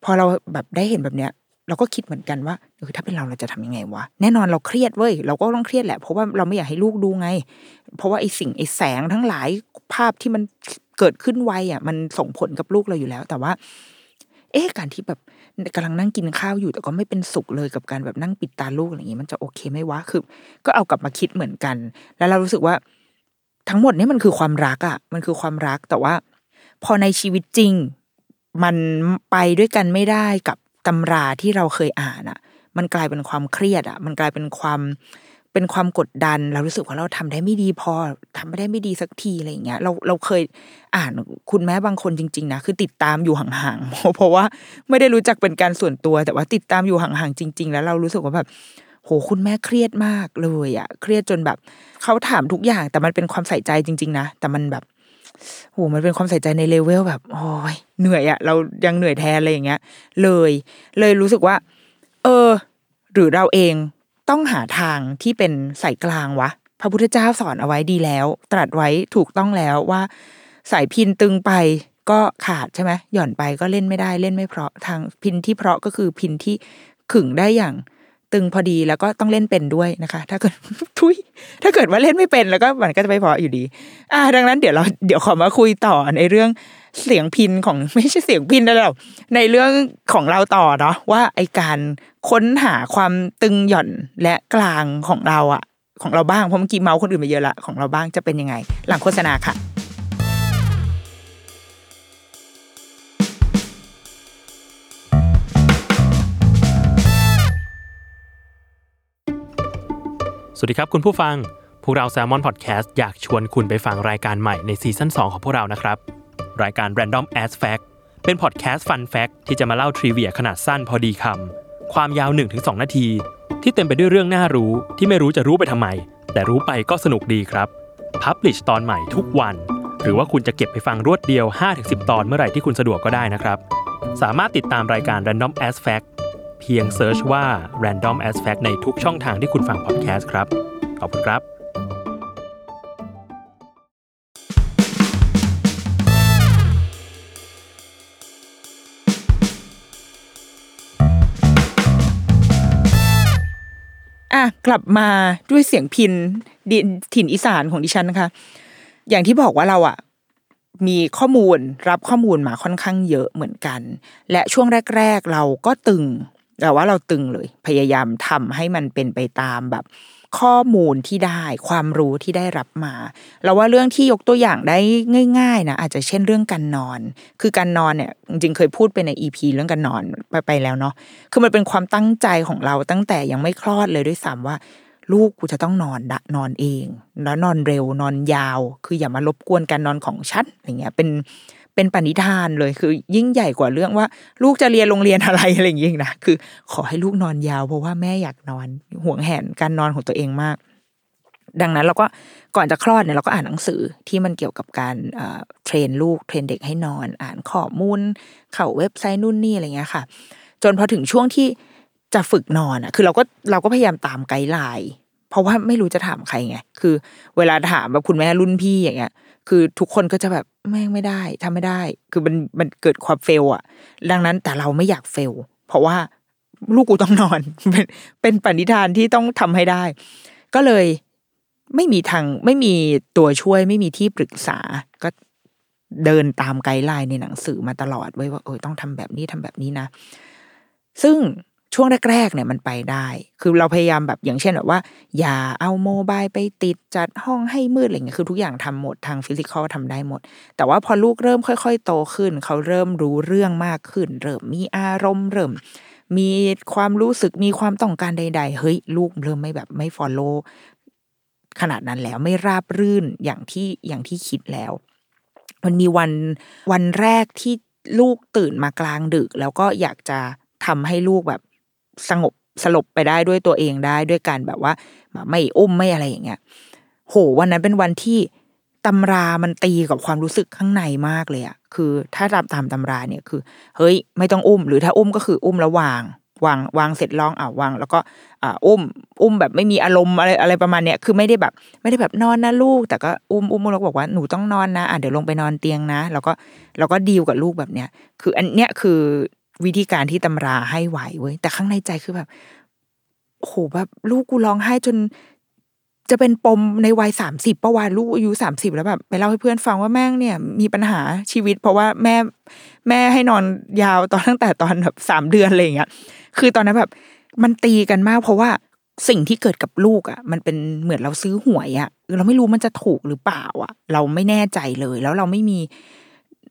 พอเราแบบได้เห็นแบบเนี้ย เราก็คิดเหมือนกันว่าเออถ้าเป็นเราเราจะทำยังไงวะแน่นอนเราเครียดเว้ยเราก็ต้องเครียดแหละเพราะว่าเราไม่อยากให้ลูกดูไง เพราะว่าไอ้สิ่งไอ้แสงทั้งหลายภาพที่มันเกิดขึ้นไวอะ มันส่งผลกับลูกเราอยู่แล้ว แต่ว่า เอ๊ะการที่แบบกำลังนั่งกินข้าวอยู่แต่ก็ไม่เป็นสุขเลยกับการแบบนั่งปิดตาลูกอะไรอย่างงี้ มันจะโอเคไหมวะคือ ก็เอากลับมาคิดเหมือนกัน แล้วเรารู้สึกว่า ทั้งหมดนี่มันคือความรักอะ มันคือความรักแต่ว่า พอในชีวิตจริง มันไปด้วยกันไม่ได้กับตำราที่เราเคยอ่านอะ มันกลายเป็นความเครียดอะ มันกลายเป็นความ เป็นความกดดัน เรารู้สึกว่าเราทำได้ไม่ดีพอทำไม่ได้ไม่ดีสักทีอะไรอย่างเงี้ยเราเราเคยอ่านคุณแม่บางคนจริงๆนะคือติดตามอยู่ห่างๆเพราะว่าไม่ได้รู้จักเป็นการส่วนตัว แต่ว่าติดตามอยู่ห่างๆจริง ๆ แล้วเรารู้สึกว่าแบบโหคุณแม่เครียดมากเลยอะเครียดจนแบบเขาถามทุกอย่าง แต่มันเป็นความใส่ใจจริง ๆ นะแต่มันแบบโหมันเป็นความใส่ใจในเลเวลแบบโอ้ยเหนื่อยอะเรายังเหนื่อยแทนอะไรอย่างเงี้ย เลย เลยรู้สึกว่า เออ หรือเราเอง ต้องหาทางที่เป็นสายกลางวะ พระพุทธเจ้าสอนเอาไว้ดีแล้ว ตรัสไว้ถูกต้องแล้วว่า สายพินตึงไปก็ขาดใช่ไหมหย่อนไปก็เล่นไม่ได้เล่นไม่เพราะทางพินที่เพราะก็คือพินที่ขึงได้อย่างตึงพอดีแล้วก็ต้องเล่นเป็นด้วยนะคะ ถ้าเกิดทุยถ้าเกิดว่าเล่นไม่เป็นแล้วก็มันก็จะไม่เพออยู่ดี อ่า ดังนั้นเดี๋ยวเราเดี๋ยวขอมาคุยต่อในเรื่องเสียงพินของไม่ใช่เสียงพินนะเราในเรื่องของเราต่อเนาะว่าไอการ ค้นหาความตึงหย่อนและกลางของเราอะของเราบ้างเพราะเมื่อกี้เมาส์คนอื่นไปเยอะละของเราบ้างจะเป็นยังไง หลังโฆษณาค่ะสวัสดีครับคุณผู้ฟัง พวกเรา Salmon Podcast อยากชวนคุณไปฟังรายการใหม่ในซีซั่น2 ของพวกเรานะครับ รายการ Random As Fact เป็นพอดแคสต์ Fun Fact ที่จะมาเล่าทริเวียขนาดสั้นพอดีคำ ความยาว 1-2 นาที ที่เต็มไปด้วยเรื่องน่ารู้ที่ไม่รู้จะรู้ไปทำไม แต่รู้ไปก็สนุกดีครับพับลิชตอนใหม่ทุกวัน หรือว่าคุณจะเก็บไปฟังรวดเดียว 5-10 ตอนเมื่อไหร่ที่คุณสะดวกก็ได้นะครับ สามารถติดตามรายการ Random As Fact เพียงเซิร์ชว่า Random As Fact ในทุกช่องทางที่คุณฟังพอดแคสต์ครับ ขอบคุณครับ กลับมาด้วยเสียงพินดินถิ่นอีสานของดิฉันนะคะ อย่างที่บอกว่าเราอะมีข้อมูลรับข้อมูลมาค่อนข้างเยอะเหมือนกัน และช่วงแรก ๆ เราก็ตึงแต่ว่าเราตึงเลย พยายามทำให้มันเป็นไปตามแบบ ข้อมูลที่ได้ ความรู้ที่ได้รับมา เราว่าเรื่องที่ยกตัวอย่างได้ง่าย ๆนะอาจจะเช่นเรื่องการนอน คือการนอนเนี่ยจริงๆเคยพูดไปในอีพีเรื่องการนอนไปไปแล้วเนาะคือมันเป็นความตั้งใจของเราตั้งแต่ยังไม่คลอดเลยด้วยซ้ำว่า ลูกกูจะต้องนอนดะนอนเอง แล้วนอนเร็วนอนยาว คืออย่ามารบกวนการนอนของฉันอะไรเงี้ยเป็น เป็นปณิธานเลยคือ ยิ่งใหญ่กว่าเรื่องว่า ลูกจะเรียนโรงเรียนอะไรอะไรอย่างเงี้ยนะคือ ขอให้ลูกนอนยาวเพราะว่าแม่อยากนอนหวงแหนการนอนของตัวเองมาก ดังนั้นเราก็ก่อนจะคลอดเนี่ยเราก็อ่านหนังสือที่มันเกี่ยวกับการ train ลูก train เด็กให้นอน อ่านข้อมูล เข้าเว็บไซต์นู่นนี่อะไรเงี้ยค่ะ จนพอถึงช่วงที่จะฝึกนอนอะ คือเราก็เราก็พยายามตาม guideline เพราะว่าไม่รู้จะถามใครไง คือ เวลาถามแบบคุณแม่รุ่นพี่อย่างเงี้ย คือทุกคนก็จะแบบแม่งไม่ได้ทำไม่ได้ คือมันมันเกิดความ fail อะดังนั้นแต่เราไม่อยาก fail เพราะว่าลูกกูต้องนอน เป็นเป็นปณิธานที่ต้องทำให้ได้ ก็เลยไม่มีทางไม่มีตัวช่วยไม่มีที่ปรึกษาก็เดินตาม guideline ในหนังสือมาตลอดไว้ว่าเออต้องทำแบบนี้ทำแบบนี้นะ ซึ่ง ช่วงแรกๆเนี่ยมันไปได้ คือเราพยายามแบบอย่างเช่นแบบว่า อย่าเอา mobile ไปติดจัดห้องให้มืดอะไรเงี้ยคือทุกอย่างทำหมดทาง physical ทำได้หมด แต่ว่าพอลูกเริ่มค่อย ๆ โตขึ้น เขาเริ่มรู้เรื่องมากขึ้น เริ่มมีอารมณ์เริ่ม มีความรู้สึกมีความต้องการใด ๆ เฮ้ย ลูกเริ่มไม่แบบไม่ follow ขนาดนั้นแล้วไม่ราบรื่นอย่างที่อย่างที่คิดแล้ว มันมีวันวันแรกที่ลูกตื่นมากลางดึก แล้วก็อยากจะทำให้ลูกแบบ สงบสลบไปได้ด้วยตัวเองได้ด้วยการแบบว่า ไม่อุ้มไม่อะไรอย่างเงี้ยโหวันนั้นเป็นวันที่ตำรามันตีกับความรู้สึกข้างในมากเลยอะคือถ้าตามตามตำราเนี่ยคือ เฮ้ย ไม่ต้องอุ้ม หรือถ้าอุ้มก็คืออุ้มแล้ววางวางวางเสร็จลองอ่าวางแล้วก็อ่าอุ้ม อุ้มแบบไม่มีอารมณ์อะไรอะไรประมาณเนี้ยคือไม่ได้แบบ ไม่ได้แบบนอนนะลูก แต่ก็อุ้มอุ้มแล้วบอกว่าหนูต้องนอนนะอะเดี๋ยวลงไปนอนเตียงนะ แล้วก็แล้วก็ดีลกับลูกแบบเนี้ย คืออันเนี้ยคือ วิธีการที่ตำราให้ไหวเว้ยแต่ข้างในใจคือแบบโหแบบลูกกูร้องไห้จน จะเป็นปมในวัยสามสิบประวัติลูกอายุสามสิบแล้วแบบไปเล่าให้เพื่อนฟังว่าแม่งเนี่ย มีปัญหาชีวิต เพราะว่าแม่แม่ให้นอนยาวตอนตั้งแต่ตอนแบบสามเดือนอะไรอย่างเงี้ยคือตอนนั้นแบบ มันตีกันมาก เพราะว่าสิ่งที่เกิดกับลูกอะ มันเป็นเหมือนเราซื้อหวยอะเราไม่รู้มันจะถูกหรือเปล่าอะ เราไม่แน่ใจเลย แล้วเราไม่มี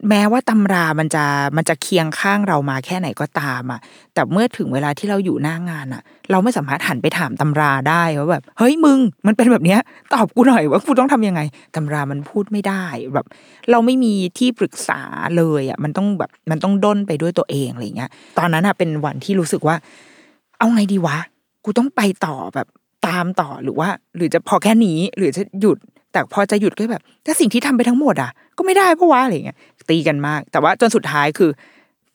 แม้ว่าตำรามันจะมันจะเคียงข้างเรามาแค่ไหนก็ตามอะ แต่เมื่อถึงเวลาที่เราอยู่หน้างานอะ เราไม่สามารถหันไปถามตำราได้ว่าแบบเฮ้ยมึง มันเป็นแบบเนี้ย ตอบกูหน่อยว่ากูต้องทำยังไงตำรามันพูดไม่ได้แบบ เราไม่มีที่ปรึกษาเลยอะ มันต้องแบบมันต้องด้นไปด้วยตัวเองอะไรเงี้ย ตอนนั้นอะเป็นวันที่รู้สึกว่า เอาไงดีวะกูต้องไปต่อแบบตามต่อหรือว่า หรือจะพอแค่นี้หรือจะหยุดแต่พอจะหยุดก็แบบถ้าสิ่งที่ทำไปทั้งหมดอะก็ไม่ได้เพราะว่าอะไรเงี้ย ตีกันมาก แต่ว่าจนสุดท้ายคือ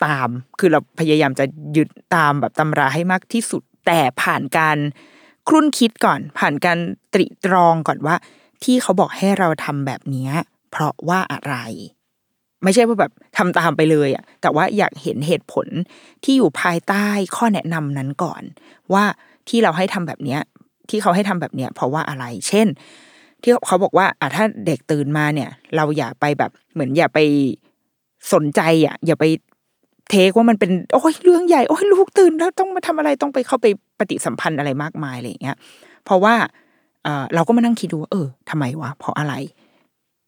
ตามคือเราพยายามจะยึดตามแบบตำราให้มากที่สุด แต่ผ่านการครุ่นคิดก่อน ผ่านการตริตรองก่อนว่า ที่เขาบอกให้เราทำแบบนี้เพราะว่าอะไร ไม่ใช่ว่าแบบทำตามไปเลยอะแต่ว่าอยากเห็นเหตุผลที่อยู่ภายใต้ข้อแนะนำนั้นก่อน ว่าที่เราให้ทำแบบนี้ที่เขาให้ทำแบบนี้เพราะว่าอะไร เช่น ที่เขาบอกว่าอะถ้าเด็กตื่นมาเนี่ย เราอย่าไปแบบ เหมือนอย่าไปสนใจอะ อย่าไปเทคว่ามันเป็นโอ้ยเรื่องใหญ่โอ้ยลูกตื่นแล้วต้องมาทำอะไรต้องไปเข้าไปปฏิสัมพันธ์อะไรมากมายอะไรอย่างเงี้ยเพราะว่าเออเราก็มานั่งคิดดูว่าเออทำไมวะเพราะอะไร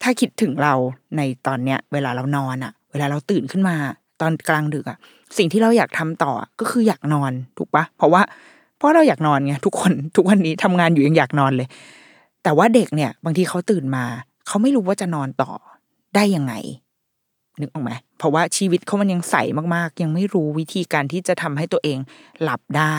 ถ้าคิดถึงเราในตอนเนี้ย เวลาเรานอนอะ เวลาเราตื่นขึ้นมา ตอนกลางดึกอะ สิ่งที่เราอยากทำต่อก็คืออยากนอนถูกปะเพราะว่าเพราะเราอยากนอนไงทุกคนทุกวันนี้ทำงานอยู่ยังอยากนอนเลย แต่ว่าเด็กเนี่ย บางทีเขาตื่นมา เขาไม่รู้ว่าจะนอนต่อได้ยังไง นึกออกไหมเพราะว่าชีวิตเขามันยังใสมากๆ ยังไม่รู้วิธีการที่จะทำให้ตัวเองหลับได้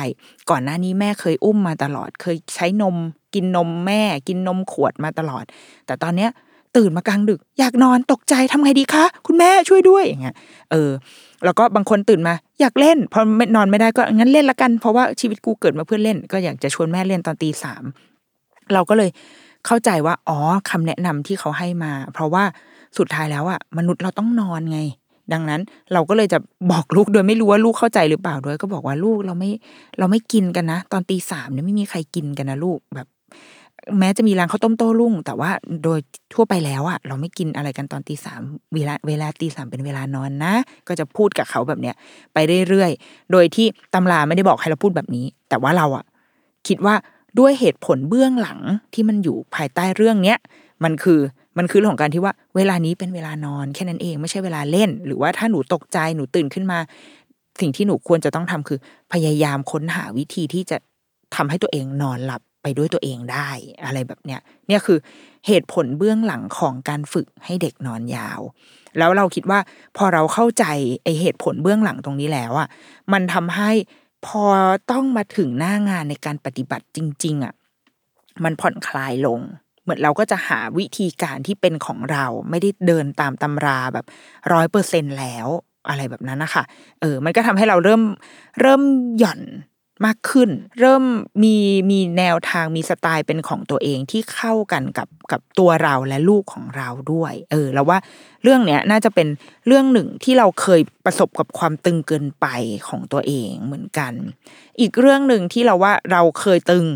ก่อนหน้านี้แม่เคยอุ้มมาตลอด เคยใช้นม กินนมแม่ กินนมขวดมาตลอด แต่ตอนเนี้ยตื่นมากลางดึก อยากนอนตกใจทำไงดีคะ คุณแม่ช่วยด้วยอย่างเงี้ยเออ แล้วก็บางคนตื่นมา อยากเล่น พอไม่นอนไม่ได้ก็งั้นเล่นละกัน เพราะว่าชีวิตกูเกิดมาเพื่อเล่น ก็อยากจะชวนแม่เล่นตอนตีสาม เราก็เลยเข้าใจว่า อ๋อคำแนะนำที่เขาให้มา เพราะว่าสุดท้ายแล้วอะมนุษย์เราต้องนอนไง ดังนั้นเราก็เลยจะบอกลูกโดยไม่รู้ว่าลูกเข้าใจหรือเปล่าด้วย ก็บอกว่าลูกเราไม่เราไม่กินกันนะ ตอนตีสามเนี่ยไม่มีใครกินกันนะลูกแบบแม้จะมีร้านข้าวต้มโต้รุ่ง แต่ว่าโดยทั่วไปแล้วอะเราไม่กินอะไรกันตอนตีสามเวลาเวลาตีสามเป็นเวลานอนนะ ก็จะพูดกับเขาแบบเนี้ยไปเรื่อยๆ โดยที่ตำราไม่ได้บอกให้เราพูดแบบนี้ แต่ว่าเราอะคิดว่า ด้วยเหตุผลเบื้องหลังที่มันอยู่ภายใต้เรื่องเนี้ยมันคือมันคือเรื่องของการที่ว่าเวลานี้เป็นเวลานอนแค่นั้นเองไม่ใช่เวลาเล่น หรือว่าถ้าหนูตกใจหนูตื่นขึ้นมา สิ่งที่หนูควรจะต้องทำคือ พยายามค้นหาวิธีที่จะทำให้ตัวเองนอนหลับไปด้วยตัวเองได้อะไรแบบเนี้ยเนี่ยคือเหตุผลเบื้องหลังของการฝึกให้เด็กนอนยาว แล้วเราคิดว่าพอเราเข้าใจไอเหตุผลเบื้องหลังตรงนี้แล้วอะมันทำให้ พอต้องมาถึงหน้างานในการปฏิบัติจริง ๆอะมันผ่อนคลายลง เหมือนเราก็จะหาวิธีการที่เป็นของเราไม่ได้เดินตามตำราแบบร้อยเปอร์เซ็นแล้วอะไรแบบนั้นนะคะเออ มันก็ทำให้เราเริ่มเริ่มหย่อน มากขึ้น เริ่มมีมีแนวทางมีสไตล์เป็นของตัวเองที่เข้ากันกับกับตัวเราและลูกของเราด้วย เออ แล้วว่าเรื่องเนี้ยน่าจะเป็นเรื่องหนึ่งที่เราเคยประสบกับความตึงเกินไปของตัวเองเหมือนกัน อีกเรื่องหนึ่งที่เราว่าเราเคยตึง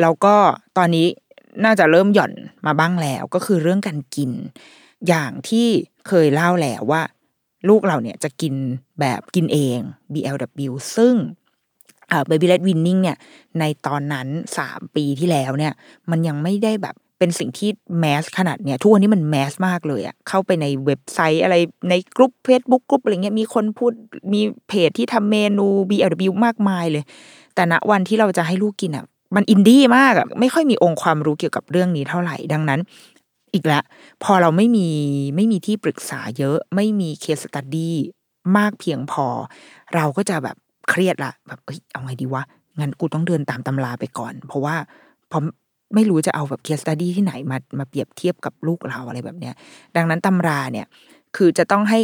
แล้วก็ตอนนี้น่าจะเริ่มหย่อนมาบ้างแล้วก็คือเรื่องการกิน อย่างที่เคยเล่าแล้วว่า ลูกเราเนี่ยจะกินแบบกินเอง BLW ซึ่ง เอ่อ Baby Led Winning เนี่ยในตอนนั้นสามปีที่แล้วเนี่ย มันยังไม่ได้แบบเป็นสิ่งที่แมสขนาดเนี่ยทุกวันนี้มันแมสมากเลยอะเข้าไปในเว็บไซต์อะไรในกลุ่ม Facebook กลุ่มอะไรเงี้ยมีคนพูดมีเพจที่ทำเมนู BLW มากมายเลย แต่ณวันที่เราจะให้ลูกกินอะมันอินดี้มากอะไม่ค่อยมีองค์ความรู้เกี่ยวกับเรื่องนี้เท่าไหร่ดังนั้น อีกละ พอเราไม่มีไม่มีที่ปรึกษาเยอะ ไม่มี case study มากเพียงพอ เราก็จะแบบ เครียดละแบบเอ้ยเอาไงดีวะงั้นกูต้องเดินตามตำราไปก่อน เพราะว่าพอไม่รู้จะเอาแบบ case study ที่ไหนมามาเปรียบเทียบกับลูกเราอะไรแบบเนี้ย ดังนั้นตำราเนี่ย คือจะต้องให้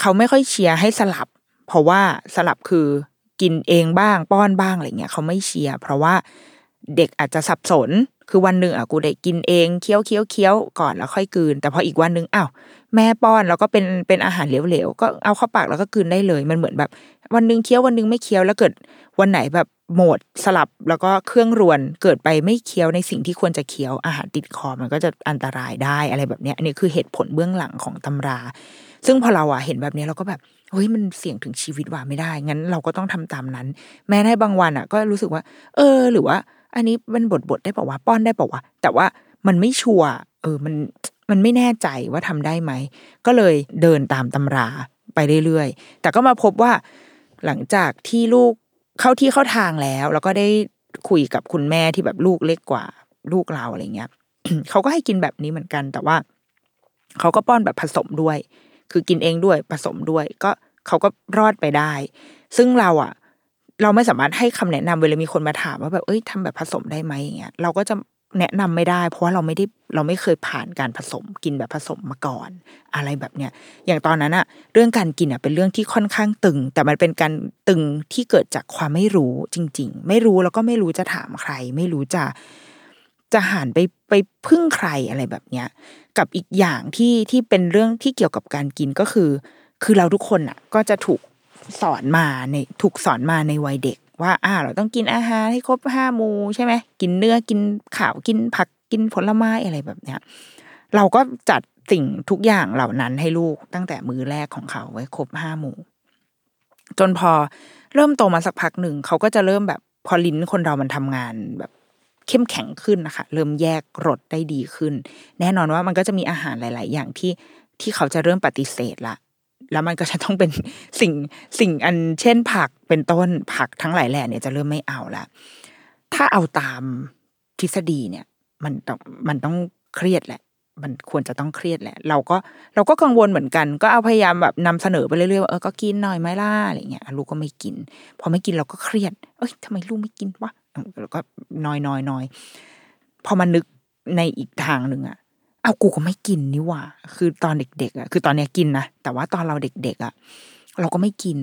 เขาไม่ค่อยเชียร์ให้สลับ เพราะว่าสลับคือกินเองบ้างป้อนบ้างอะไรเงี้ยเขาไม่เชียร์เพราะว่าเด็กอาจจะสับสน คือวันหนึ่งอะกูได้กินเองเคี้ยวเคี้ยวเคี้ยวก่อนแล้วค่อยกืน แต่พออีกวันหนึ่งอ้าวแม่ป้อนแล้วก็เป็นเป็นอาหารเหลวๆก็เอาเข้าปากแล้วก็กืนได้เลย มันเหมือนแบบ วันหนึ่งเคี้ยววันหนึ่งไม่เคี้ยวแล้วเกิดวันไหนแบบโหมดสลับแล้วก็เครื่องรวนเกิดไปไม่เคี้ยวในสิ่งที่ควรจะเคี้ยวอาหารติดคอมันก็จะอันตรายได้อะไรแบบเนี้ยอันนี้คือเหตุผลเบื้องหลังของตำรา ซึ่งพอเราอะเห็นแบบนี้เราก็แบบเฮ้ยมันเสี่ยงถึงชีวิตว่าไม่ได้ งั้นเราก็ต้องทำตามนั้น แม้ในบางวันอะก็รู้สึกว่า เออ หรือว่า อันนี้มันบดบดได้เปล่าวะป้อนได้เปล่าวะแต่ว่ามันไม่ชัวร์เออมันมันไม่แน่ใจว่าทำได้ไหม ก็เลยเดินตามตำราไปเรื่อยๆ แต่ก็มาพบว่าหลังจากที่ลูกเข้าที่เข้าทางแล้ว แล้วก็ได้คุยกับคุณแม่ที่แบบลูกเล็กกว่าลูกเราอะไรเงี้ยเขาก็ให้กินแบบนี้เหมือนกัน แต่ว่าเขาก็ป้อนแบบผสมด้วย คือกินเองด้วยผสมด้วย ก็เขาก็รอดไปได้ ซึ่งเราอะ เราไม่สามารถให้คำแนะนำเวลามีคนมาถามว่าแบบเอ้ยทำแบบผสมได้ไหมอย่างเงี้ยเราก็จะแนะนำไม่ได้ เพราะว่าเราไม่ได้เราไม่เคยผ่านการผสมกินแบบผสมมาก่อน อะไรแบบเนี้ยอย่างตอนนั้นอะเรื่องการกินอะเป็นเรื่องที่ค่อนข้างตึง แต่มันเป็นการตึงที่เกิดจากความไม่รู้จริง ๆ ไม่รู้แล้วก็ไม่รู้จะถามใคร ไม่รู้จะจะหันไปไปพึ่งใครอะไรแบบเนี้ย กับอีกอย่างที่ที่เป็นเรื่องที่เกี่ยวกับการกินก็คือ คือเราทุกคนอะก็จะถูก สอนมาในถูกสอนมาในวัยเด็ก ว่าอ่า เราต้องกินอาหารให้ครบห้ามูใช่ไหมกินเนื้อกินข่าวกินผักกินผลไม้อะไรแบบเนี้ยเราก็จัดสิ่งทุกอย่างเหล่านั้นให้ลูกตั้งแต่มือแรกของเขาไว้ครบห้าหมู่ จนพอเริ่มโตมาสักพักหนึ่งเขาก็จะเริ่มแบบพอลิ้นคนเรามันทำงานแบบเข้มแข็งขึ้นนะคะเริ่มแยกรสได้ดีขึ้น แน่นอนว่ามันก็จะมีอาหารหลาย ๆ อย่างที่ที่เขาจะเริ่มปฏิเสธละ แล้วมันก็จะต้องเป็นสิ่งสิ่งอันเช่นผักเป็นต้นผักทั้งหลายแหล่เนี่ยจะเริ่มไม่เอาละถ้าเอาตามทฤษฎีเนี่ย มันต้องมันต้องเครียดแหละ มันควรจะต้องเครียดแหละ เราก็เราก็กังวลเหมือนกัน ก็เอาพยายามแบบนำเสนอไปเรื่อยๆว่าเออก็กินหน่อยไหมล่ะอะไรเงี้ยลูกก็ไม่กิน พอไม่กินเราก็เครียด เอ้ยทำไมลูกไม่กินวะแล้วก็น้อยน้อยน้อยพอมานึกในอีกทางหนึ่งอะ เอากูก็ไม่กินนี่หว่า คือตอนเด็กๆอะ คือตอนเนี้ยกินนะ แต่ว่าตอนเราเด็กๆอะ เราก็ไม่กิน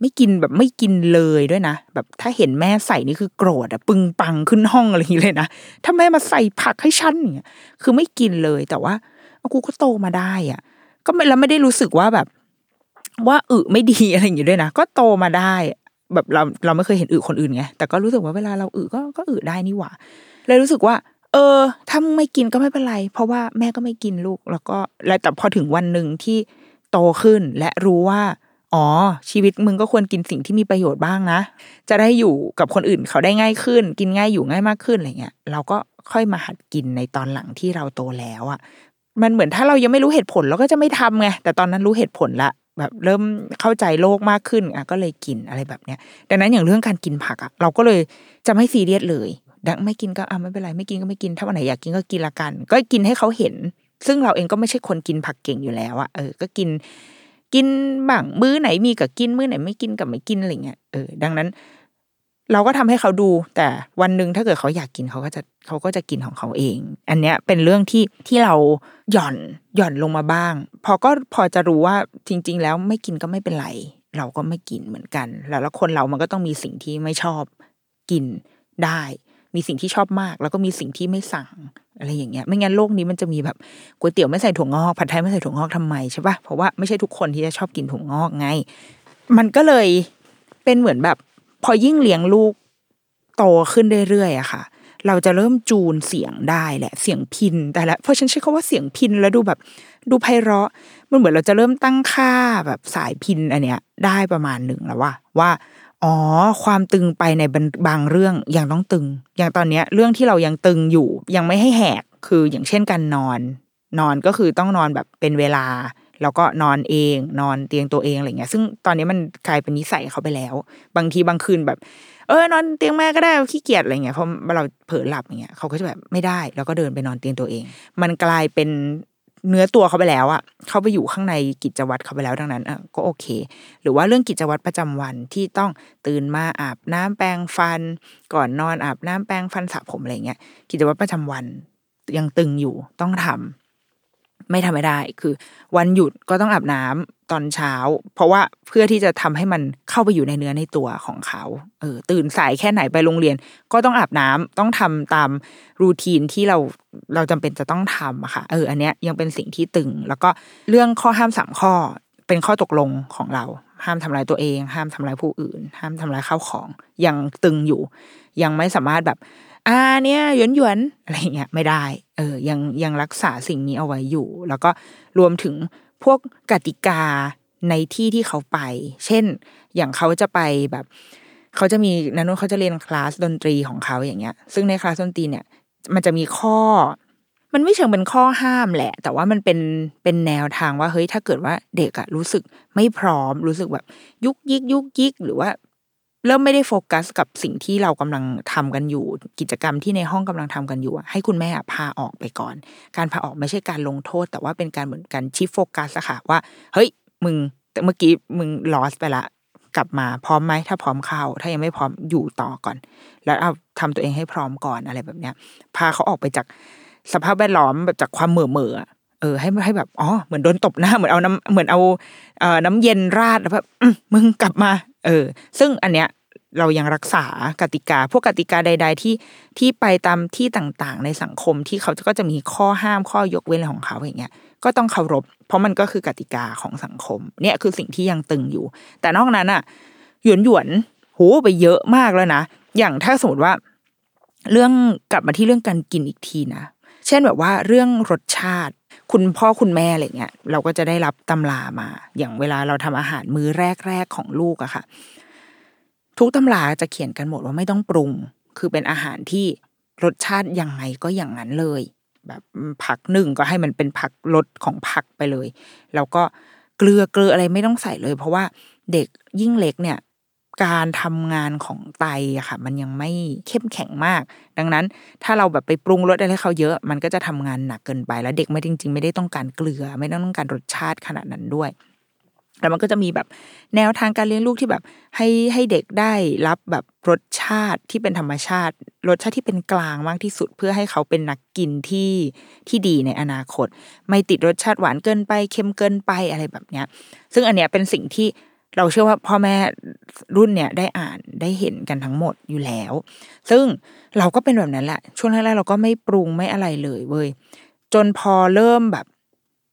ไม่กินแบบไม่กินเลยด้วยนะ แบบถ้าเห็นแม่ใส่นี่คือโกรธอะ ปึงปังขึ้นห้องอะไรอย่างเงี้ยเลยนะ ถ้าแม่มาใส่ผักให้ฉันเนี่ย คือไม่กินเลย แต่ว่าเอากูก็โตมาได้อะ ก็ไม่แล้วไม่ได้รู้สึกว่าแบบ ว่าอึไม่ดีอะไรอย่างเงี้ยด้วยนะ ก็โตมาได้ แบบเราเราไม่เคยเห็นอึคนอื่นไง แต่ก็รู้สึกว่าเวลาเราอึก็ก็อึได้นี่หว่า เลยรู้สึกว่า เออถ้าไม่กินก็ไม่เป็นไร เพราะว่าแม่ก็ไม่กินลูก แล้วก็แล้วแต่พอถึงวันหนึ่งที่โตขึ้นและรู้ว่า อ๋อ ชีวิตมึงก็ควรกินสิ่งที่มีประโยชน์บ้างนะ จะได้อยู่กับคนอื่นเขาได้ง่ายขึ้น กินง่ายอยู่ง่ายมากขึ้นอะไรเงี้ยเราก็ค่อยมาหัดกินในตอนหลังที่เราโตแล้วอะ่ะ มันเหมือนถ้าเรายังไม่รู้เหตุผลเราก็จะไม่ทำไงแต่ตอนนั้นรู้เหตุผลละแบบเริ่มเข้าใจโลกมากขึ้นอะก็เลยกินอะไรแบบเนี้ยดังนั้นอย่างเรื่องการกินผักอะเราก็เลยจะไม่ซีเรียสเลย ดังไม่กินก็อะไม่เป็นไรไม่กินก็ไม่กิน ถ้าวันไหนอยากกินก็กินละกัน ก็กินให้เขาเห็น ซึ่งเราเองก็ไม่ใช่คนกินผักเก่งอยู่แล้วอะเออ ก็กิน กินบ้างมื้อไหนมีกับกินมื้อไหนไม่กินกับไม่กินอะไรเงี้ยเออดังนั้น เราก็ทำให้เขาดู แต่วันหนึ่งถ้าเกิดเขาอยากกินเขาก็จะเขาก็จะกินของเขาเอง อันเนี้ยเป็นเรื่องที่ที่เราหย่อนหย่อนลงมาบ้าง พอก็พอจะรู้ว่าจริง ๆ แล้วไม่กินก็ไม่เป็นไรเราก็ไม่กินเหมือนกัน แล้วคนเรามันก็ต้องมีสิ่งที่ไม่ชอบกินได้ มีสิ่งที่ชอบมาก แล้วก็มีสิ่งที่ไม่สั่งอะไรอย่างเงี้ย ไม่งั้นโลกนี้มันจะมีแบบก๋วยเตี๋ยวไม่ใส่ถั่วงอกผัดไทยไม่ใส่ถั่วงอกทำไมใช่ปะเพราะว่าไม่ใช่ทุกคนที่จะชอบกินถั่วงอกไง มันก็เลยเป็นเหมือนแบบ พอยิ่งเลี้ยงลูกโตขึ้นเรื่อยๆอะค่ะ เราจะเริ่มจูนเสียงได้แหละเสียงพินแต่ละเพราะฉันใช้คาว่าเสียงพินแล้วดูแบบดูไพเราะ มันเหมือนเราจะเริ่มตั้งค่าแบบสายพินอันเนี้ย ได้ประมาณหนึ่งแล้วว่าว่า อ๋อ ความตึงไปในบางเรื่องยังต้องตึง อย่างตอนเนี้ย เรื่องที่เรายังตึงอยู่ ยังไม่ให้แหกคืออย่างเช่นการนอน นอนก็คือต้องนอนแบบเป็นเวลา แล้วก็นอนเอง นอนเตียงตัวเองอะไรเงี้ย ซึ่งตอนนี้มันกลายเป็นนิสัยเขาไปแล้ว บางทีบางคืนแบบ เออนอนเตียงแม่ก็ได้ขี้เกียจอะไรเงี้ยเพราะเราเผลอหลับอย่างเงี้ยเขาก็จะแบบไม่ได้ แล้วก็เดินไปนอนเตียงตัวเอง มันกลายเป็น เนื้อตัวเขาไปแล้วอะเขาไปอยู่ข้างในกิจวัตรเขาไปแล้วดังนั้นอะก็โอเค หรือว่าเรื่องกิจวัตรประจำวันที่ต้องตื่นมาอาบน้ำแปรงฟัน ก่อนนอนอาบน้ำแปรงฟันสระผมอะไรเงี้ยกิจวัตรประจำวันยังตึงอยู่ต้องทำไม่ทำไม่ได้ คือ วันหยุดก็ต้องอาบน้ำ ตอนเช้า เพราะว่าเพื่อที่จะทำให้มันเข้าไปอยู่ในเนื้อในตัวของเขาเออตื่นสายแค่ไหนไปโรงเรียน ก็ต้องอาบน้ำต้องทำตามรูทีนที่เราเราจำเป็นจะต้องทำอะค่ะเอออันเนี้ยยังเป็นสิ่งที่ตึง แล้วก็เรื่องข้อห้ามสามข้อเป็นข้อตกลงของเรา ห้ามทำลายตัวเอง ห้ามทำลายผู้อื่น ห้ามทำลายข้าวของ ยังตึงอยู่ ยังไม่สามารถแบบอ่าเนี่ยหยวนหยวนอะไรเงี้ยไม่ได้ เออยังยังรักษาสิ่งนี้เอาไว้อยู่ แล้วก็รวมถึง พวกกติกาในที่ที่เขาไป เช่น อย่างเขาจะไปแบบเขาจะมีนันนุนเขาจะเรียนคลาสดนตรีของเขาอย่างเงี้ย ซึ่งในคลาสดนตรีเนี่ย มันจะมีข้อ มันไม่เชิงเป็นข้อห้ามแหละ แต่ว่ามันเป็นเป็นแนวทางว่าเฮ้ยถ้าเกิดว่าเด็กอะรู้สึกไม่พร้อม รู้สึกแบบยุกยิกยุกยิกหรือว่า เริ่มไม่ได้โฟกัสกับสิ่งที่เรากำลังทำกันอยู่ กิจกรรมที่ในห้องกำลังทำกันอยู่ให้คุณแม่อะพาออกไปก่อน การพาออกไม่ใช่การลงโทษ แต่ว่าเป็นการเหมือนการชิฟโฟกัสอะค่ะว่า เฮ้ย มึงแต่เมื่อกี้มึงลอสไปละกลับมาพร้อมไหมถ้าพร้อมเข้า ถ้ายังไม่พร้อมอยู่ต่อก่อน แล้วเอาทำตัวเองให้พร้อมก่อนอะไรแบบเนี้ย พาเขาออกไปจากสภาพแวดล้อมแบบจากความเหม่อเหม่อ เออให้ให้แบบอ๋อเหมือนโดนตบหน้าเหมือนเอาน้ำเหมือนเอาเอ่อน้ำเย็นราดแล้วแบบมึงกลับมา เออ ซึ่งอันเนี้ยเรายังรักษากติกา พวกกติกาใด ๆ ที่ที่ไปตามที่ต่างๆ ในสังคมที่เขาก็จะมีข้อห้ามข้อยกเว้นของเขาอย่างเงี้ยก็ต้องเคารพ เพราะมันก็คือกติกาของสังคม เนี่ยคือสิ่งที่ยังตึงอยู่ แต่นอกนั้นอะหยวนหยวนโหไปเยอะมากแล้วนะอย่างถ้าสมมติว่า เรื่องกลับมาที่เรื่องการกินอีกทีนะเช่นแบบว่าเรื่องรสชาติ คุณพ่อคุณแม่อะไรเงี้ยเราก็จะได้รับตำรามา อย่างเวลาเราทำอาหารมื้อแรกๆของลูกอะค่ะ ทุกตำราจะเขียนกันหมดว่าไม่ต้องปรุง คือเป็นอาหารที่รสชาติยังไงก็อย่างนั้นเลย แบบผักหนึ่งก็ให้มันเป็นผักรสของผักไปเลย แล้วก็เกลือเกลืออะไรไม่ต้องใส่เลย เพราะว่าเด็กยิ่งเล็กเนี่ย การทำงานของไตอะค่ะ มันยังไม่เข้มแข็งมาก ดังนั้น ถ้าเราแบบไปปรุงรสอะไรให้เขาเยอะ มันก็จะทำงานหนักเกินไป แล้วเด็กไม่จริง ๆ ไม่ได้ต้องการเกลือ ไม่ต้องการรสชาติขนาดนั้นด้วยแล้วมันก็จะมีแบบแนวทางการเลี้ยงลูกที่แบบให้ให้เด็กได้รับแบบรสชาติที่เป็นธรรมชาติ รสชาติที่เป็นกลางมากที่สุด เพื่อให้เขาเป็นนักกินที่ที่ดีในอนาคต ไม่ติดรสชาติหวานเกินไปเค็มเกินไปอะไรแบบเนี้ย ซึ่งอันเนี้ยเป็นสิ่งที่ เราเชื่อว่าพ่อแม่รุ่นเนี้ยได้อ่านได้เห็นกันทั้งหมดอยู่แล้ว ซึ่งเราก็เป็นแบบนั้นแหละ ช่วงแรกๆเราก็ไม่ปรุงไม่อะไรเลยเว้ยจนพอเริ่มแบบ